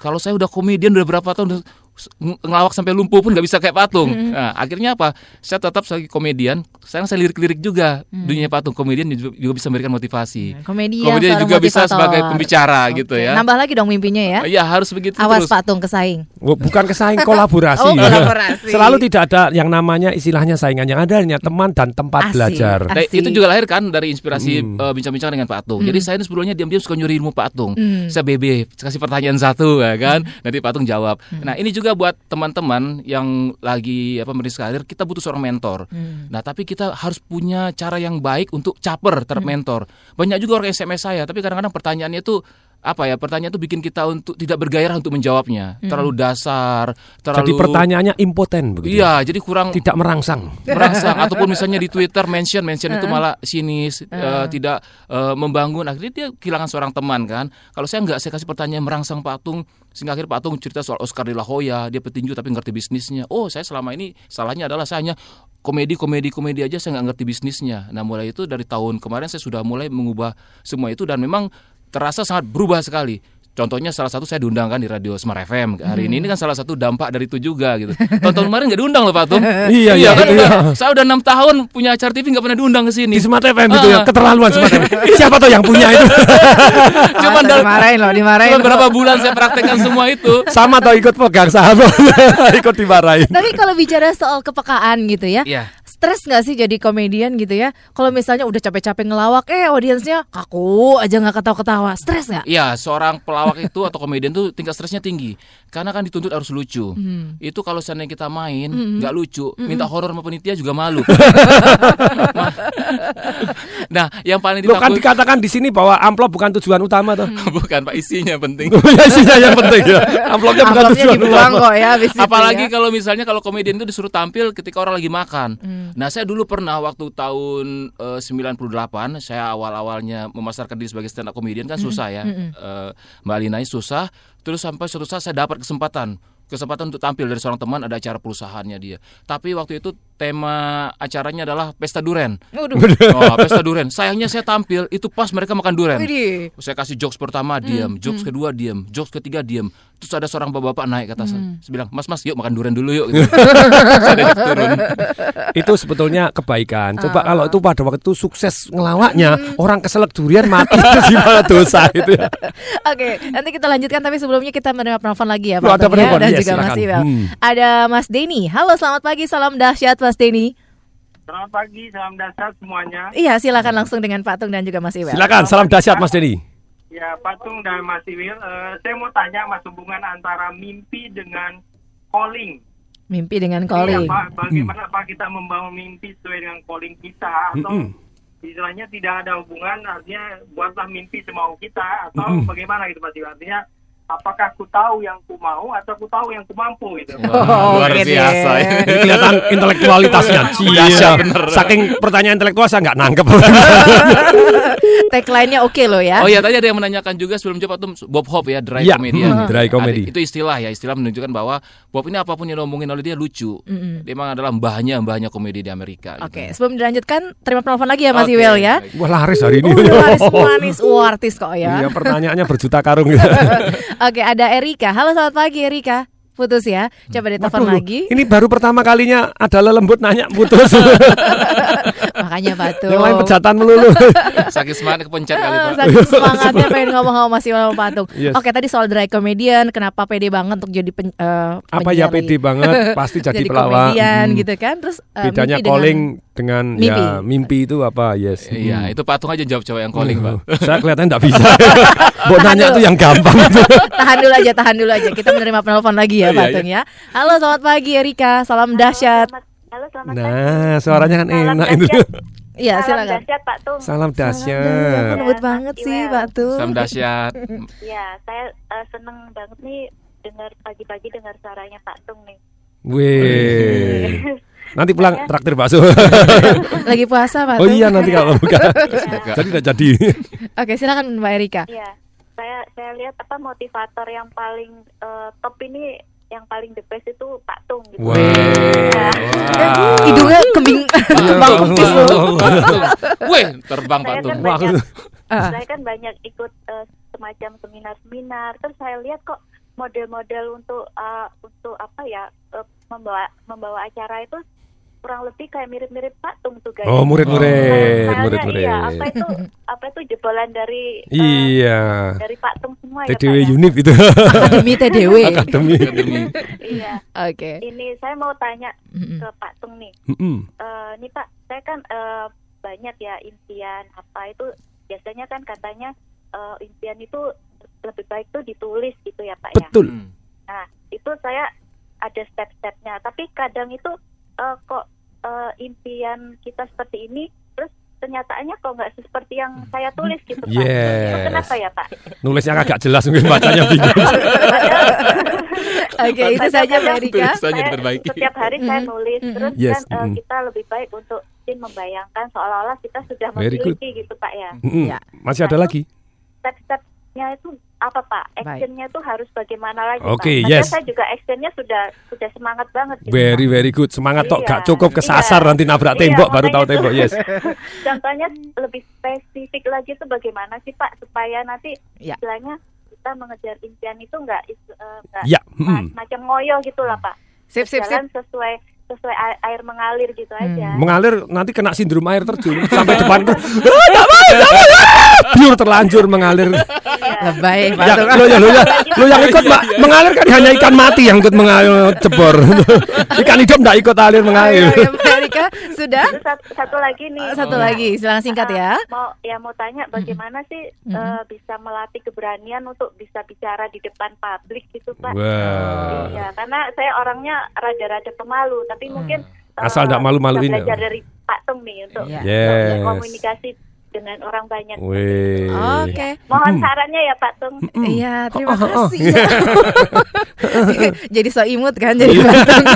Kalau saya udah komedian udah berapa tahun ngelawak sampai lumpuh pun nggak bisa kayak patung. Hmm. Nah, akhirnya apa? Saya tetap sebagai komedian. Sekarang saya lirik-lirik juga dunia patung komedian juga juga bisa memberikan motivasi. Hmm. Komedian, Komedian juga bisa motivator. sebagai pembicara gitu Oke, ya. Nambah lagi dong mimpinya ya. Iya harus begitu Awas terus. patung kesaing. Oh, Bukan kesaing [LAUGHS] kolaborasi. Oh, kolaborasi. Selalu tidak ada yang namanya istilahnya saingan, yang ada hanya teman dan tempat Asik. belajar. Nah, itu juga lahir kan dari inspirasi Hmm. eh, bincang-bincang dengan Pak Atung. Hmm. Jadi saya ini sebelumnya diam-diam suka nyuri ilmu Pak Atung. Hmm. Saya BB, kasih pertanyaan satu ya kan. Nanti Pak Atung jawab. Nah, ini juga buat teman-teman yang lagi apa merintis karir, kita butuh seorang mentor. Hmm. Nah, tapi kita harus punya cara yang baik untuk caper terhadap mentor. Banyak juga orang SMS saya, tapi kadang-kadang pertanyaannya itu apa ya? Pertanyaan itu bikin kita untuk tidak bergairah untuk menjawabnya. Hmm. Terlalu dasar, terlalu Jadi pertanyaannya impoten begitu. Iya, jadi kurang Tidak merangsang. merangsang ataupun misalnya di Twitter mention mention itu malah sinis Heeh. tidak eh, membangun akhirnya dia kehilangan seorang teman kan kalau saya nggak saya kasih pertanyaan merangsang Patung sehingga akhirnya Patung cerita soal Oscar de la Hoya dia petinju tapi ngerti bisnisnya oh saya selama ini salahnya adalah saya hanya komedi komedi komedi aja saya nggak ngerti bisnisnya nah mulai itu dari tahun kemarin saya sudah mulai mengubah semua itu dan memang terasa sangat berubah sekali Contohnya salah satu saya diundang kan di radio Smart FM hari ini ini kan salah satu dampak dari itu juga gitu. Tahun-tahun kemarin nggak diundang loh Pak Tum. [LAUGHS] Iya, iya, kan, betul, udah- iya. Saya udah enam tahun punya acara TV nggak pernah diundang ke sini. Di Smart FM itu ya, Ah. keterlaluan Smart FM. [LAUGHS] Siapa tuh yang punya itu? [LAUGHS] Cuman Ah, dalam dimarahin loh, dimarahin. Cuma berapa bulan saya praktekkan semua itu. Sama atau ikut pegang saham ikut dimarahin. Tapi kalau bicara soal kepekaan gitu ya, Iya. Stres nggak sih jadi komedian gitu ya? Kalau misalnya udah capek-capek ngelawak, eh audiensnya kaku aja nggak ketawa-ketawa, stres nggak? Iya, seorang pelawak itu atau komedian tuh tingkat stresnya tinggi karena kan dituntut harus lucu. Hmm. Itu kalau seandainya kita main Hmm. nggak lucu, Hmm. minta horor sama penitia juga malu. [LAUGHS] nah, yang paling Lo kan ditakut dikatakan di sini bahwa amplop bukan tujuan utama tuh. [LAUGHS] bukan Pak isinya penting. [LAUGHS] Ya, isinya yang penting ya. Amplopnya bukan Amplopnya tujuan dibuang utama. kok ya Apalagi ya. kalau misalnya kalau komedian itu disuruh tampil ketika orang lagi makan. Hmm. Nah, saya dulu pernah waktu tahun eh, 98 saya awal-awalnya memasarkan diri sebagai stand up comedian kan susah ya. Mm-mm. Eh, Mbak Lina ini susah. Terus sampai suatu saat saya dapat kesempatan kesempatan untuk tampil dari seorang teman ada acara perusahaannya dia. Tapi waktu itu tema acaranya adalah pesta duren. [LAUGHS] Oh, pesta duren. Sayangnya saya tampil itu pas mereka makan duren. Saya kasih jokes pertama diam, jokes kedua diam, jokes ketiga diam. Terus ada seorang bapak-bapak naik ke atas. Hmm. Saya bilang, "Mas, Mas, yuk makan duren dulu yuk." Gitu. [LAUGHS] Turun. Itu sebetulnya kebaikan. Coba Ah. kalau itu pada waktu itu sukses ngelawaknya, orang keselak durian mati [LAUGHS] itu gimana dosa itu ya. Oke, nanti kita lanjutkan tapi sebelumnya kita menerima penelpon lagi ya Loh, Pak ada ya, penelpon. dan Yes, juga Mas. Iwel. Hmm. Ada Mas Denny. Halo, selamat pagi. Salam dahsyat Mas Denny. Selamat pagi, salam dasar semuanya. Iya, silakan langsung dengan Pak Tung dan juga Mas Iwel. Silakan, salam dahsyat Mas Denny. Ya, Patung dan Mas Iwil, eh, saya mau tanya Mas hubungan antara mimpi dengan calling. Mimpi dengan Ini calling. apa, bagaimana apa kita membangun mimpi sesuai dengan calling kita atau Mm-mm. istilahnya tidak ada hubungan artinya buatlah mimpi semau kita atau Mm-mm. bagaimana gitu Mas Iwil. Artinya apakah ku tahu yang ku mau atau ku tahu yang ku mampu gitu. Oh, Luar biasa ya. Kelihatan intelektualitasnya. [LAUGHS] Iya. bener. Saking pertanyaan intelektual saya nggak nangkep. [LAUGHS] Tagline-nya oke loh ya. Oh iya tadi ada yang menanyakan juga sebelum jawab Tum Bob Hope ya dry Iya, comedian. hmm, dry comedy. Ada- Itu istilah ya, istilah menunjukkan bahwa Bob ini apa pun yang diomongin oleh dia lucu. Mm-mm. Dia memang adalah mbahnya mbahnya komedi di Amerika. gitu. Oke, sebelum dilanjutkan terima penelpon lagi ya Mas Oke, Iwel ya. Wah laris hari ini. Oh, laris manis, oh, artis kok ya. Iya pertanyaannya berjuta karung. [LAUGHS] Oke, ada Erika. Halo, selamat pagi Erika. Putus ya. Coba ditelepon Waduh, lagi. Ini baru pertama kalinya ada lembut nanya putus. [LAUGHS] Makanya Batu. Yang lain pejatan melulu. [LAUGHS] Saking semangat kepencet kali Pak. Saking [LAUGHS] semangatnya pengen ngomong sama Mas Iwel sama Patung. Yes. Oke, tadi soal dry comedian, kenapa pede banget untuk jadi pen, eh, Apa ya pede lagi? banget, pasti jadi pelawak. komedian Hmm. gitu kan. Terus eh, Bedanya mimpi calling dengan dengan, mimpi. ya mimpi itu apa? Yes. Iya, itu patung aja jawab cowok yang calling, Pak. Saya kelihatan enggak bisa. Buat nanya tuh yang gampang. tahan dulu aja, tahan dulu aja. Kita menerima penelpon lagi ya, Iya, Patung ya. Halo, selamat pagi Erika. Salam dahsyat. Halo, selamat Nah, suaranya kan Salam enak itu. Iya, Salam silakan. dahsyat, Pak Tung. Salam Iya, dahsyat. lembut banget sih, Pak Tung. Salam dahsyat. [LAUGHS] Ya, saya eh, seneng banget nih dengar pagi-pagi dengar suaranya Pak Tung nih. Wih. [LAUGHS] Nanti pulang traktir bakso. [LAUGHS] Lagi puasa, Pak Oh Tung. iya nanti kalau buka. Iya. Jadi tidak jadi. Oke, silakan Mbak Erika. Iya, saya saya lihat apa motivator yang paling eh, top ini yang paling the best itu Pak Tung gitu. Wah. Eh, Hidungnya kembing [LAUGHS] kembang kempis. Wih, [LAUGHS] terbang Pak Saya Tung. kan banyak, [LAUGHS] Ah. saya kan banyak ikut eh, semacam seminar-seminar. Terus saya lihat kok model-model untuk eh, untuk apa ya eh, membawa membawa acara itu kurang lebih kayak mirip-mirip Pak Tung tuh guys. Oh, murid-murid, Kayaknya murid-murid. Iya, apa itu apa itu jebolan dari eh, Iya. dari Pak Tung semua ya TDW ya? Unif itu. Akademi TDW. Akademi. Iya. Oke. Ini saya mau tanya Mm-mm. ke Pak Tung nih. Mm-mm. Eh, nih Pak, saya kan eh, banyak ya impian apa itu biasanya kan katanya eh, impian itu lebih baik tuh ditulis gitu ya Pak ya. Betul. Nah itu saya ada step-stepnya. Tapi kadang itu eh, kok eh, impian kita seperti ini, terus kenyataannya kok nggak seperti yang saya tulis gitu Pak. Itu Yes. kenapa ya Pak? Nulisnya agak jelas mungkin bacanya [LAUGHS] bingung. Oke, itu saja Mbak Erika. Setiap hari saya Mm-mm. nulis Mm-mm. terus Yes, kan mm-mm. kita lebih baik untuk mungkin membayangkan seolah-olah kita sudah memiliki gitu pak ya Mm-mm. Ya. Masih ada lagi? Step-stepnya itu apa pak actionnya itu harus bagaimana lagi Oke, pak yes. Saya juga actionnya sudah sudah semangat banget gitu, Very Pak. very good. Semangat tok Iya, gak cukup kesasar iya. nanti nabrak Iya, tembok baru tahu itu. tembok. Yes. [LAUGHS] contohnya lebih spesifik lagi itu bagaimana sih pak supaya nanti Ya. istilahnya kita mengejar impian itu nggak is- eh, nggak Ya, mm. macam ngoyo gitu lah pak. Sip, sip, Jalan sesuai sesuai air mengalir gitu aja. Mengalir nanti kena sindrom air terjun [LAUGHS] sampai depan tuh. Biur terlanjur mengalir. Lebay, Ya, Patung. lo, ya, lo, ya, lo yang ikut ma- mengalir kan hanya ikan mati yang ikut mengalir cebor. [LAUGHS] ikan hidup enggak ikut alir mengalir. Erika, sudah? Satu, satu lagi nih. Satu lagi, silakan singkat ya. Mau ya mau tanya bagaimana sih eh, bisa melatih keberanian untuk bisa bicara di depan publik gitu pak? Wah. Iya, karena saya orangnya rada-rada pemalu, tapi mungkin eh, Asal nggak malu-maluin bisa ya. belajar dari Pak Tung nih untuk Iya. untuk Yes. komunikasi dengan orang banyak. Oke. Mohon Mm. sarannya ya Pak Tung. Iya, terima Oh, oh, oh. kasih. [LAUGHS] [LAUGHS] ya. jadi so imut kan jadi Patung.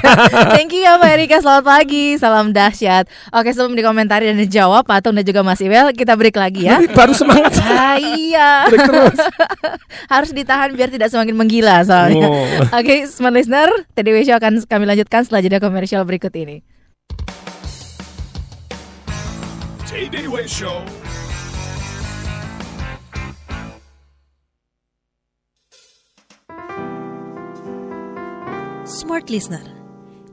Thank you ya Mbak Erika, selamat pagi, salam dahsyat. Oke, sebelum dikomentari dan dijawab Patung dan juga Mas Iwel, kita break lagi ya. Baru semangat. [LAUGHS] Ah, iya. Break terus. Harus ditahan biar tidak semakin menggila soalnya. Oh. Oke, smart listener, TDW Show akan kami lanjutkan setelah jeda komersial berikut ini. TDW Show. Smart Listener,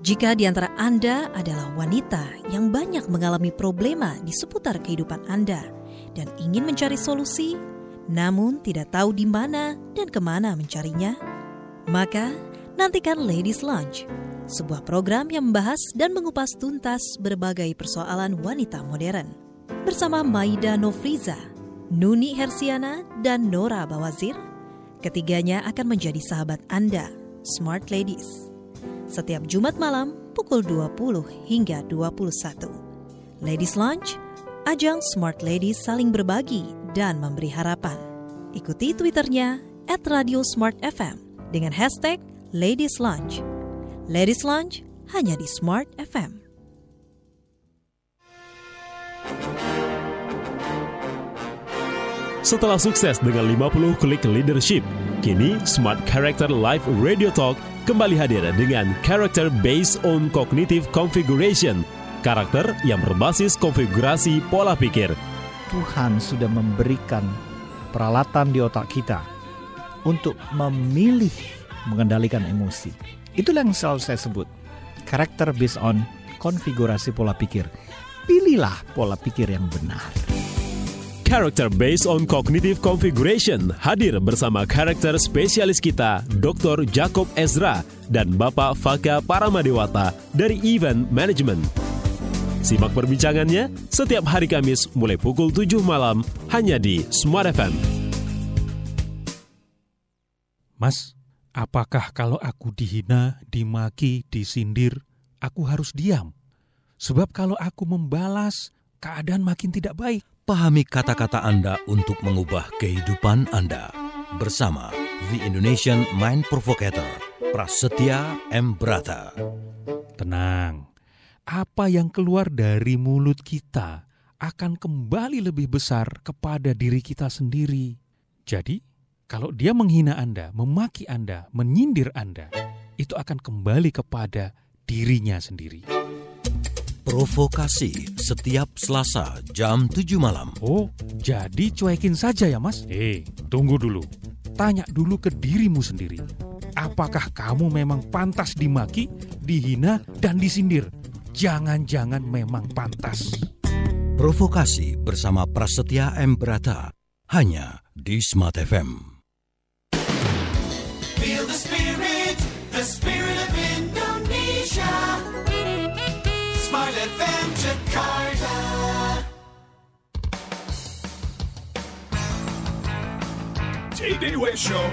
jika di antara Anda adalah wanita yang banyak mengalami problema di seputar kehidupan Anda dan ingin mencari solusi, namun tidak tahu di mana dan ke mana mencarinya, maka nantikan Ladies Lunch, sebuah program yang membahas dan mengupas tuntas berbagai persoalan wanita modern. Bersama Maida Nofriza, Nuni Hersiana, dan Nora Bawazir, ketiganya akan menjadi sahabat Anda, Smart Ladies. Setiap Jumat malam pukul 20 hingga 21. Ladies Lunch, ajang Smart Ladies saling berbagi dan memberi harapan. Ikuti Twitternya at Radio Smart FM dengan hashtag Ladies Lunch. Ladies Lunch hanya di Smart FM. Setelah sukses dengan 50 klik leadership, kini Smart Character Live Radio Talk kembali hadir dengan Character Based on Cognitive Configuration, karakter yang berbasis konfigurasi pola pikir. Tuhan sudah memberikan peralatan di otak kita untuk memilih mengendalikan emosi. Itulah yang selalu saya sebut. Karakter based on konfigurasi pola pikir. Pilihlah pola pikir yang benar. Character Based on Cognitive Configuration hadir bersama karakter spesialis kita Dr. Jacob Ezra dan Bapak Faka Paramadewata dari Event Management. Simak perbincangannya setiap hari Kamis mulai pukul 7 malam hanya di Smart FM. Mas, apakah kalau aku dihina, dimaki, disindir, aku harus diam? Sebab kalau aku membalas, keadaan makin tidak baik. Pahami kata-kata Anda untuk mengubah kehidupan Anda. Bersama The Indonesian Mind Provocator, Prasetya M. Brata. Tenang, apa yang keluar dari mulut kita akan kembali lebih besar kepada diri kita sendiri. Jadi, kalau dia menghina Anda, memaki Anda, menyindir Anda, itu akan kembali kepada dirinya sendiri. Provokasi setiap Selasa jam 7 malam. Oh, jadi cuekin saja ya mas? Eh, tunggu dulu. Tanya dulu ke dirimu sendiri. Apakah kamu memang pantas dimaki, dihina, dan disindir? Jangan-jangan memang pantas. Provokasi bersama Prasetya M. Brata. Hanya di Smart FM. Feel the spirit, the spirit FM Jakarta. TDW Show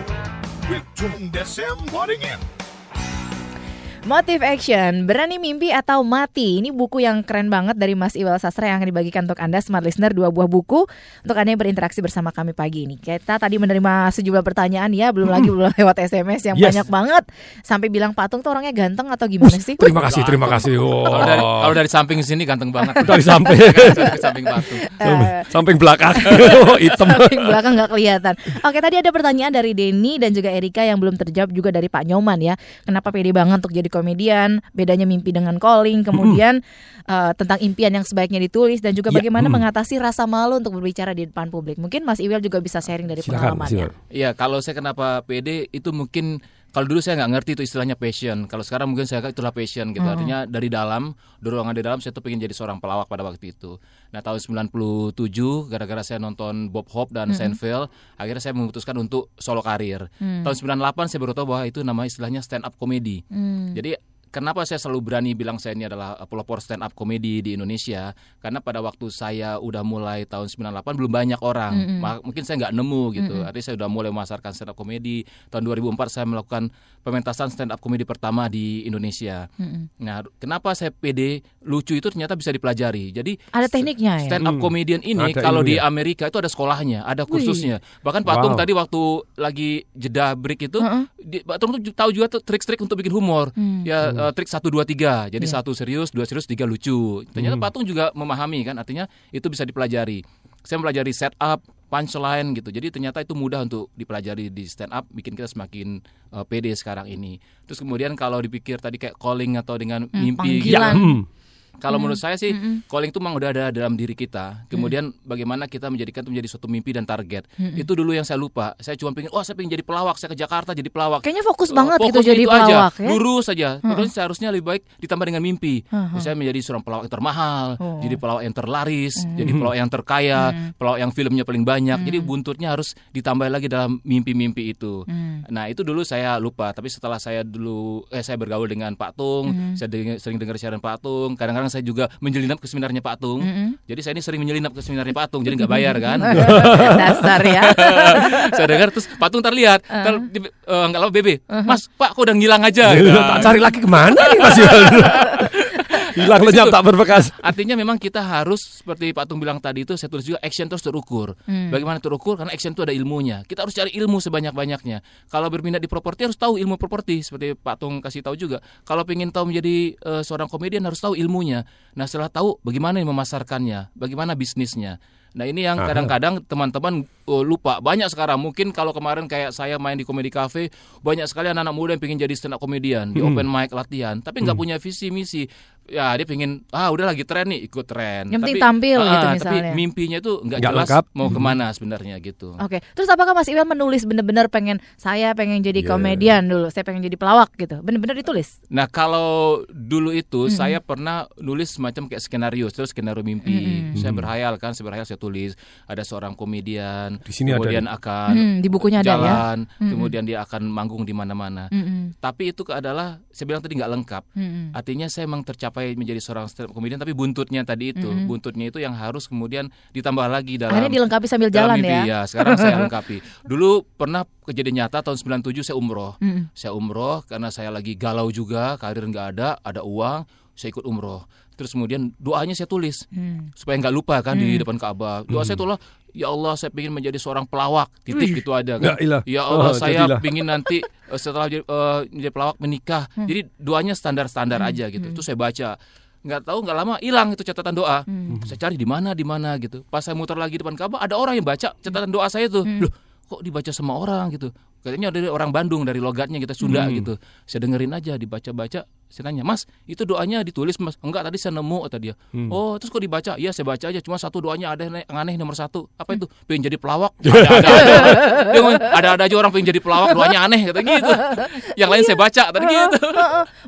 with Tung Desem Waddingin. Motive Action, Berani Mimpi atau Mati. Ini buku yang keren banget dari Mas Iwal Sastra yang akan dibagikan untuk Anda Smart Listener dua buah buku untuk Anda yang berinteraksi bersama kami pagi ini. Kita tadi menerima sejumlah pertanyaan ya, belum lagi belum lewat SMS yang Yes. banyak banget sampai bilang Patung tuh orangnya ganteng atau gimana sih? Terima kasih, terima kasih. Oh. Kalau dari kalau dari samping sini ganteng banget. Dari samping. dari samping patung. Eh. Samping belakang. [LAUGHS] Hitam. Samping belakang nggak kelihatan. Oke, tadi ada pertanyaan dari Denny dan juga Erika yang belum terjawab juga dari Pak Nyoman ya. Kenapa pede banget untuk jadi komedian, bedanya mimpi dengan calling, kemudian uh, tentang impian yang sebaiknya ditulis dan juga Ya, bagaimana hmm. mengatasi rasa malu untuk berbicara di depan publik. Mungkin Mas Iwel juga bisa sharing dari Silakan, pengalamannya. Iya, kalau saya kenapa PD itu mungkin kalau dulu saya nggak ngerti itu istilahnya passion. Kalau sekarang mungkin saya itulah passion gitu. Hmm. Artinya dari dalam, dorongan di dalam saya tuh pengen jadi seorang pelawak pada waktu itu. Nah, tahun 97 gara-gara saya nonton Bob Hope dan Hmm. Seinfeld, akhirnya saya memutuskan untuk solo karir. Hmm. Tahun 98 saya baru tahu bahwa itu nama istilahnya stand up comedy. Hmm. Jadi Kenapa saya selalu berani bilang saya ini adalah pelopor stand up comedy di Indonesia? Karena pada waktu saya udah mulai tahun 98 belum banyak orang. Mm-mm. Ma- Mungkin saya nggak nemu gitu. Mm-mm. Artinya saya udah mulai memasarkan stand up comedy. Tahun 2004 saya melakukan pementasan stand up comedy pertama di Indonesia. Mm-mm. Nah, kenapa saya pede lucu itu ternyata bisa dipelajari. Jadi Ada tekniknya ya. stand up Hmm. comedian ini Ada kalau di ilmunya. Amerika itu ada sekolahnya, ada Wih. kursusnya. Bahkan Patung Wow. tadi waktu lagi jeda break itu, Heeh. Di- Patung tuh tahu juga tuh trik-trik untuk bikin humor. Hmm. Ya eh, trik 1 2 3. Jadi Iya. satu serius, dua serius, tiga lucu. Ternyata Hmm. Patung juga memahami kan, artinya itu bisa dipelajari. Saya mempelajari setup, punchline gitu. Jadi ternyata itu mudah untuk dipelajari di stand up, bikin kita semakin eh, pede sekarang ini. Terus kemudian kalau dipikir tadi kayak calling atau dengan Hmm, mimpi gitu. panggilan. Hmm. Kalau Hmm. menurut saya sih Mm-mm. calling itu memang udah ada dalam diri kita. Kemudian bagaimana kita menjadikan itu menjadi suatu mimpi dan target. Mm-mm. Itu dulu yang saya lupa. Saya cuma pengen, oh saya pengen jadi pelawak, saya ke Jakarta jadi pelawak. Kayaknya fokus Oh, banget gitu fokusnya jadi itu aja, pelawak ya. lurus saja. Mm-mm. Terus seharusnya lebih baik ditambah dengan mimpi. Mm-mm. Saya menjadi seorang pelawak yang termahal, Oh. jadi pelawak yang terlaris, Mm. jadi pelawak yang terkaya, Mm. pelawak yang filmnya paling banyak. Jadi Mm. buntutnya harus ditambah lagi dalam mimpi-mimpi itu. Mm. Nah itu dulu saya lupa, tapi setelah saya dulu eh saya bergaul dengan Pak Tung, Mhm. saya deng- sering dengar siaran Pak Tung. Kadang-kadang saya juga menyelinap ke seminarnya Pak Tung. Mm-mm. Jadi saya ini sering menyelinap ke seminarnya Pak Tung, jadi nggak bayar kan? [LAUGHS] Dasar ya. [LAUGHS] saya dengar terus Pak Tung terlihat, Uh. ntar di- eh, nggak lama BB, Uh-huh. Mas Pak kok udah ngilang aja. gitu. tak cari lagi ke mana nih Mas? [LAUGHS] Hilang lenyap tak berbekas. Artinya memang kita harus seperti Pak Tung bilang tadi itu saya tulis juga action terus terukur. Hmm. Bagaimana terukur? Karena action itu ada ilmunya. Kita harus cari ilmu sebanyak-banyaknya. Kalau berminat di properti harus tahu ilmu properti seperti Pak Tung kasih tahu juga. Kalau ingin tahu menjadi eh, seorang komedian harus tahu ilmunya. Nah, setelah tahu bagaimana memasarkannya, bagaimana bisnisnya. Nah, ini yang kadang-kadang teman-teman eh, lupa. Banyak sekarang mungkin kalau kemarin kayak saya main di komedi cafe, banyak sekali anak-anak muda yang pengen jadi stand up comedian, di Hmm. open mic latihan, tapi nggak Hmm. punya visi misi. Ya, dia pengen ah udah lagi tren nih, ikut tren. Yang penting tampil ah, gitu Tapi misalnya. mimpinya itu nggak jelas lengkap. mau Hmm. ke mana sebenarnya gitu. Oke, terus apakah Mas Iwan menulis bener-bener pengen saya pengen jadi Yeah. komedian dulu, saya pengen jadi pelawak gitu, bener-bener ditulis? Nah kalau dulu itu Mm-mm. saya pernah nulis semacam kayak skenario, terus skenario mimpi. Mm-mm. Saya Mm. berhayal kan, saya berhayal saya tulis ada seorang komedian, Di sini ada kemudian nih. akan Hmm, di bukunya ada ya? jalan, Mm-mm. kemudian dia akan manggung di mana-mana. Mm-mm. Tapi itu adalah saya bilang tadi nggak lengkap. Mm-mm. Artinya saya memang tercapai menjadi seorang stand up comedian, tapi buntutnya tadi itu, Mm-mm. buntutnya itu yang harus kemudian ditambah lagi dalam Akhirnya dilengkapi sambil dalam jalan mimpi, ya? Sekarang saya [LAUGHS] lengkapi. Dulu pernah kejadian nyata tahun 97 saya umroh. Mm-mm. Saya umroh karena saya lagi galau juga, karir nggak ada, ada uang, saya ikut umroh. Terus kemudian doanya saya tulis Hmm. supaya nggak lupa kan di Hmm. depan Ka'bah. Doa saya itulah, ya Allah saya ingin menjadi seorang pelawak. Titik Wih. gitu La kan. ilah. Ya Allah Oh, saya jadilah. ingin nanti eh, setelah jadi, eh, menjadi pelawak menikah. Hmm. Jadi doanya standar-standar Hmm. aja gitu. Hmm. Itu saya baca. Nggak tahu nggak lama hilang itu catatan doa. Hmm. Saya cari di mana di mana gitu. Pas saya muter lagi depan Ka'bah ada orang yang baca catatan doa saya tuh. Hmm. Loh, kok dibaca sama orang gitu. Katanya dari orang Bandung dari logatnya kita Sunda Hmm. gitu. Saya dengerin aja dibaca-baca. Saya tanya, "Mas, itu doanya ditulis Mas?" "Enggak, tadi saya nemu," kata dia. Hmm. "Oh, terus kok dibaca?" "Iya, saya baca aja. Cuma satu doanya ada yang aneh nomor satu. Apa Hmm. itu? Pengen jadi pelawak." [LAUGHS] Ada-ada aja. Dia ngomong, ada-ada aja orang pengen jadi pelawak, doanya aneh kata gitu. Yang lain saya baca tadi gitu.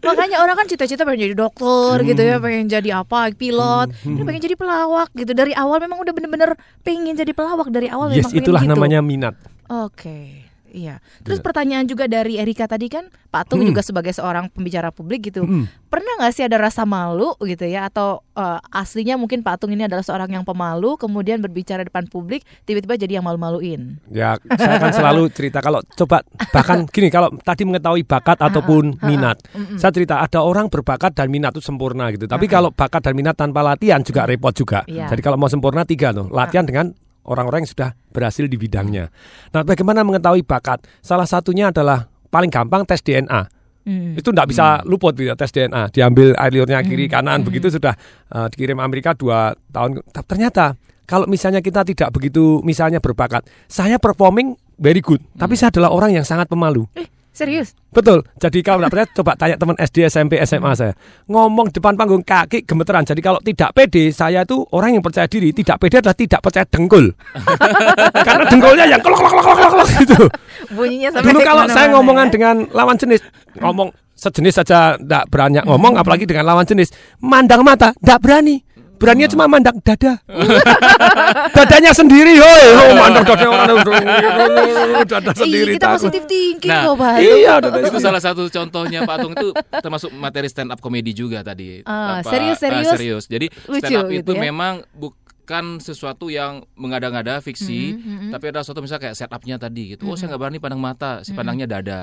Makanya orang kan cita-cita pengen jadi dokter gitu ya, pengen jadi apa, pilot. Ini pengen jadi pelawak gitu. Dari awal memang udah bener-bener pengen jadi pelawak dari awal Yes, memang itulah gitu. namanya minat. Oke. Iya. Terus Iya. pertanyaan juga dari Erika tadi kan, Pak Tung Hmm. juga sebagai seorang pembicara publik gitu. Hmm. Pernah nggak sih ada rasa malu gitu ya atau eh, aslinya mungkin Pak Tung ini adalah seorang yang pemalu kemudian berbicara depan publik tiba-tiba jadi yang malu-maluin. Ya, saya kan selalu cerita kalau coba bahkan gini kalau tadi mengetahui bakat ataupun ah, minat. Saya cerita ada orang berbakat dan minat itu sempurna gitu. Tapi Ah, kalau bakat dan minat tanpa latihan juga repot juga. Iya. Jadi kalau mau sempurna tiga tuh, latihan dengan orang-orang yang sudah berhasil di bidangnya. Nah, bagaimana mengetahui bakat? Salah satunya adalah paling gampang tes DNA. Hmm. Itu tidak bisa luput gitu, tes DNA. Diambil air liurnya kiri Hmm. kanan Hmm. begitu sudah eh, dikirim Amerika dua tahun. Ta- Ternyata kalau misalnya kita tidak begitu misalnya berbakat, saya performing very good, tapi saya adalah orang yang sangat pemalu. Eh, Serius? Betul. Jadi kalau nggak percaya coba tanya teman SD, SMP, SMA saya. Ngomong depan panggung kaki gemeteran. Jadi kalau tidak pede, saya itu orang yang percaya diri. Tidak pede adalah tidak percaya dengkul. [LAUGHS] Karena dengkulnya yang kelok kelok kelok kelok kelok gitu. Bunyinya sampai Dulu kalau saya ke mana-mana ngomongan ya. dengan lawan jenis, ngomong sejenis saja tidak berani ngomong, apalagi dengan lawan jenis. Mandang mata, tidak berani. Beraninya cuma mandang dada. [LAUGHS] Dadanya sendiri, hoi. Oh, mandang dada orang [LAUGHS] dada sendiri. Iya, kita takut. positif thinking Nah, kok, Pak. Iya, dada itu salah satu contohnya Pak Atung itu termasuk materi stand up komedi juga tadi. Ah, Apa, serius, ah, serius. serius. Jadi Lucu stand up gitu itu ya. memang bukan sesuatu yang mengada-ngada fiksi, Mhm, mhm. tapi ada suatu misalnya kayak setupnya tadi gitu. Oh, saya nggak berani pandang mata, si Mhm. pandangnya dada.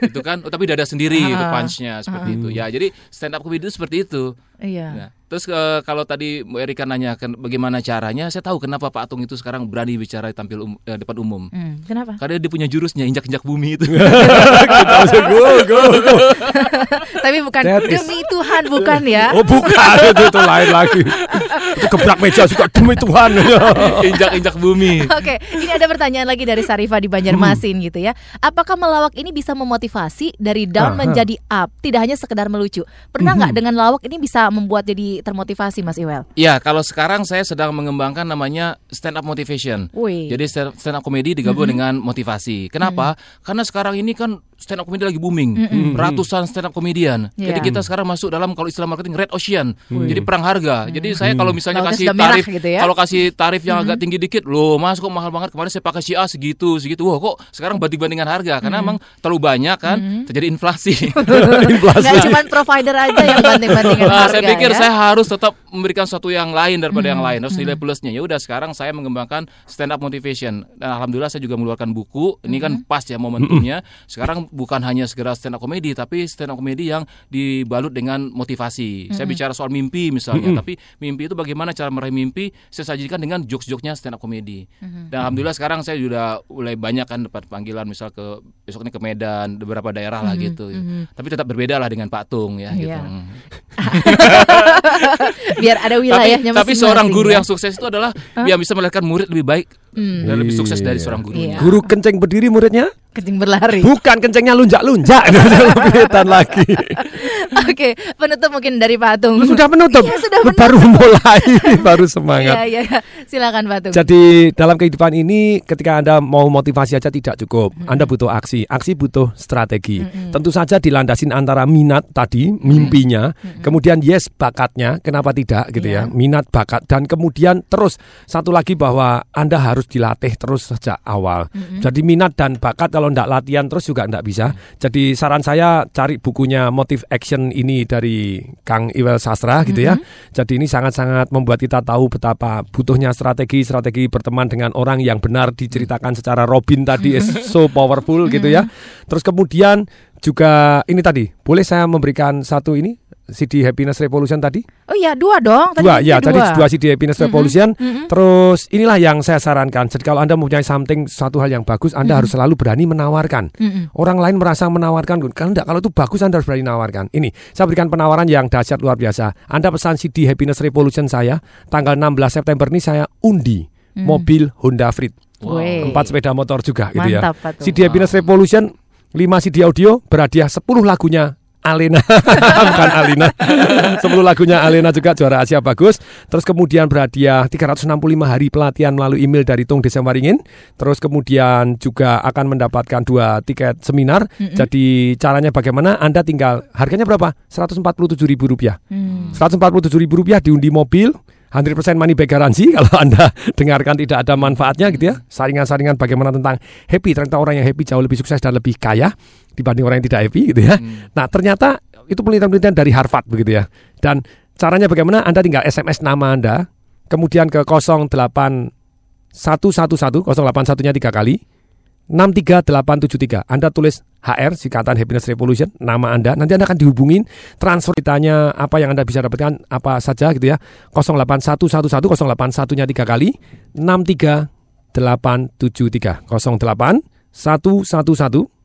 itu kan, oh, tapi dada sendiri [LAUGHS] itu Ah, punchnya seperti ah. itu. Ya, jadi stand up comedy itu seperti itu. Iya. Nah, terus eh, kalau tadi Bu Erika nanya kan bagaimana caranya, saya tahu kenapa Pak Atung itu sekarang berani bicara tampil um- eh, depan umum. Hmm, kenapa? Karena dia punya jurusnya injak-injak bumi itu. [LAUGHS] Go go go. [LAUGHS] Tapi bukan That is- demi Tuhan bukan ya. Oh bukan itu, itu lain lagi. Itu gebrak meja juga demi Tuhan. [LAUGHS] Injak-injak bumi. Oke, ini ada pertanyaan lagi dari Sarifah di Banjarmasin Hmm. gitu ya. Apakah melawak ini bisa memotivasi dari down Aha. menjadi up, tidak hanya sekedar melucu? Pernah nggak Mhm. dengan lawak ini bisa membuat jadi termotivasi, Mas Iwel? Ya, kalau sekarang saya sedang mengembangkan namanya stand up motivation. Wih. Jadi stand up comedy digabung Mhm. dengan motivasi. Kenapa? Karena sekarang ini kan stand up comedy lagi booming. Mhm. Ratusan stand up comedian. Jadi Iya. kita sekarang masuk dalam kalau istilah marketing red ocean. Wih. Jadi perang harga. Jadi saya kalau misalnya Lautnya kasih tarif gitu ya. kalau kasih tarif yang agak Mhm. tinggi dikit, loh Mas kok mahal banget. Kemarin saya pakai si A segitu, segitu. Wah, kok sekarang banding-bandingan harga karena Mhm. emang terlalu banyak kan terjadi inflasi. [LAUGHS] Nggak cuma provider aja yang banding-bandingin Nah, harga saya pikir ya. saya harus tetap memberikan sesuatu yang lain daripada yang Mhm, lain, harus nilai mhm. plusnya. Ya udah sekarang saya mengembangkan stand up motivation dan alhamdulillah saya juga mengeluarkan buku. Ini kan Mhm. pas ya momentumnya. Sekarang bukan hanya segera stand up comedy tapi stand up comedy yang dibalut dengan motivasi. Saya Mhm. bicara soal mimpi misalnya, tapi mimpi itu bagaimana cara meraih mimpi saya sajikan dengan jokes-jokesnya stand up comedy. Mhm. Dan alhamdulillah sekarang saya sudah mulai banyak kan dapat panggilan misal ke besok ini ke Medan, beberapa daerah lah gitu. Tapi tetap berbeda lah dengan Pak Tung ya gitu. [LAUGHS] Biar ada wilayahnya tapi, tapi seorang guru ya. yang sukses itu adalah yang bisa melahirkan murid lebih baik Hmm. dan lebih sukses dari seorang gurunya. Guru kenceng berdiri muridnya? Kencing berlari. Bukan kencengnya lunjak-lunjak. [LAUGHS] Itu lebih kelihatan lagi. Oke, penutup mungkin dari Pak Atung. Sudah penutup. Iya, sudah penutup. Baru mulai, [LAUGHS] baru Iya, semangat. iya. Silakan Pak Atung. Jadi dalam kehidupan ini ketika Anda mau motivasi aja tidak cukup. Anda butuh aksi. Aksi butuh strategi. Mm-mm. Tentu saja dilandasin antara minat tadi, mimpinya, kemudian yes bakatnya, kenapa tidak gitu ya. Minat, bakat dan kemudian terus satu lagi bahwa Anda harus dilatih terus sejak awal. Mm-mm. Jadi minat dan bakat kalau tidak latihan terus juga tidak bisa. Jadi saran saya cari bukunya Motive Action ini dari Kang Iwel Sastra gitu ya. Jadi ini sangat-sangat membuat kita tahu betapa butuhnya strategi-strategi berteman dengan orang yang benar diceritakan secara Robin tadi is [LAUGHS] so powerful gitu ya. Terus kemudian juga ini tadi, boleh saya memberikan satu ini CD Happiness Revolution tadi? Oh iya, dua dong. Tadi dua ya tadi dua. dua CD Happiness Revolution mhm. terus inilah yang saya sarankan jadi kalau anda mempunyai something satu hal yang bagus anda Mhm. harus selalu berani menawarkan Mhm. orang lain merasa menawarkan kalau enggak kalau itu bagus anda harus berani menawarkan ini saya berikan penawaran yang dahsyat luar biasa anda pesan CD Happiness Revolution saya tanggal 16 September ini saya undi Mhm. mobil Honda Freed Wey. empat sepeda motor juga gitu ya Mantap, Pak Tung. CD Happiness Revolution 5 CD audio berhadiah 10 lagunya Alena [LAUGHS] bukan Alina. 10 lagunya Alena juga juara Asia bagus. Terus kemudian berhadiah 365 hari pelatihan melalui email dari Tung Desa Waringin terus kemudian juga akan mendapatkan dua tiket seminar. Mm-mm. jadi caranya bagaimana? Anda tinggal harganya berapa? 147 ribu rupiah. Hmm. 147 ribu rupiah diundi mobil 100% money back garansi [LAUGHS] kalau Anda dengarkan tidak ada manfaatnya gitu ya. Saringan-saringan bagaimana tentang happy. Ternyata orang yang happy jauh lebih sukses dan lebih kaya dibanding orang yang tidak happy gitu ya. Nah, ternyata itu penelitian-penelitian dari Harvard begitu ya. Dan caranya bagaimana? Anda tinggal SMS nama Anda, kemudian ke 08111 081-nya tiga kali 63873. Anda tulis HR singkatan Happiness Revolution nama Anda. Nanti Anda akan dihubungin transfer ditanya apa yang Anda bisa dapatkan apa saja gitu ya. 08111 081-nya tiga kali 63873. 08 111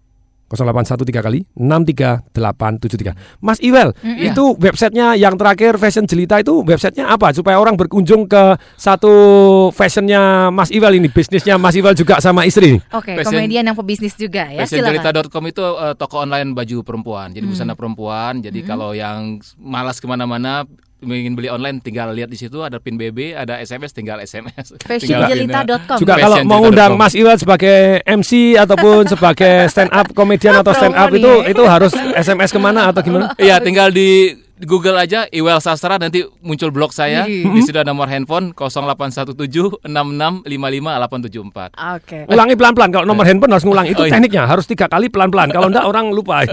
0813 kali 63873. Mas Iwel, Mm-mm. itu websitenya yang terakhir Fashion Jelita itu websitenya apa supaya orang berkunjung ke satu fashionnya Mas Iwel ini bisnisnya Mas Iwel juga sama istri. Oke, Fashion- komedian yang pebisnis juga ya. Fashionjelita.com itu eh, toko online baju perempuan, jadi Hmm. busana perempuan. Jadi kalau yang malas ke mana-mana ingin beli online, tinggal lihat di situ ada pin BB, ada SMS, tinggal SMS. [LAUGHS] Fashionjelita.com. Juga kalau mau undang Mas Iwel sebagai MC ataupun [LAUGHS] sebagai stand up komedian atau stand up itu itu harus SMS ke mana atau gimana? Iya, tinggal di Google aja Iwel Sastra nanti muncul blog saya. Ih. Di situ ada nomor handphone 0817 66 55 874. Oke. Ulangi pelan-pelan kalau nomor handphone harus ngulang itu Oh, iya. tekniknya harus tiga kali pelan-pelan kalau enggak orang lupa.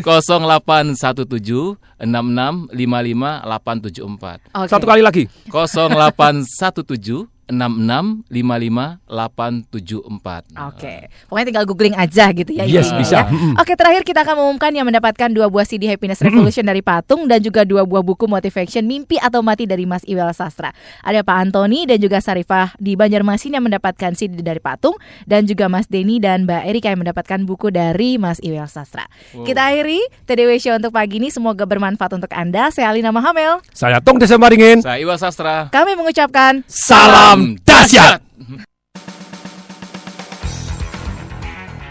0817 66 55 874. Oke. Satu kali lagi. 0817 66 55 874. Oke, pokoknya tinggal googling aja gitu ya. Yes, intinya bisa. ya. Oke, terakhir kita akan mengumumkan yang mendapatkan dua buah CD Happiness Revolution dari Patung dan juga dua buah buku Motivation Mimpi atau Mati dari Mas Iwel Sastra. Ada Pak Antoni dan juga Sarifah di Banjarmasin yang mendapatkan CD dari Patung dan juga Mas Denny dan Mbak Erika yang mendapatkan buku dari Mas Iwel Sastra. Wow. Kita akhiri TDW Show untuk pagi ini. Semoga bermanfaat untuk Anda. Saya Alina Mahamel. Saya Tung Desemaringin. Saya Iwel Sastra. Kami mengucapkan Salam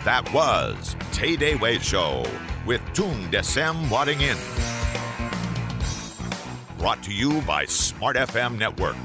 That was Tay Day Way Show with Tung Desem Wadding In. Brought to you by Smart FM Network.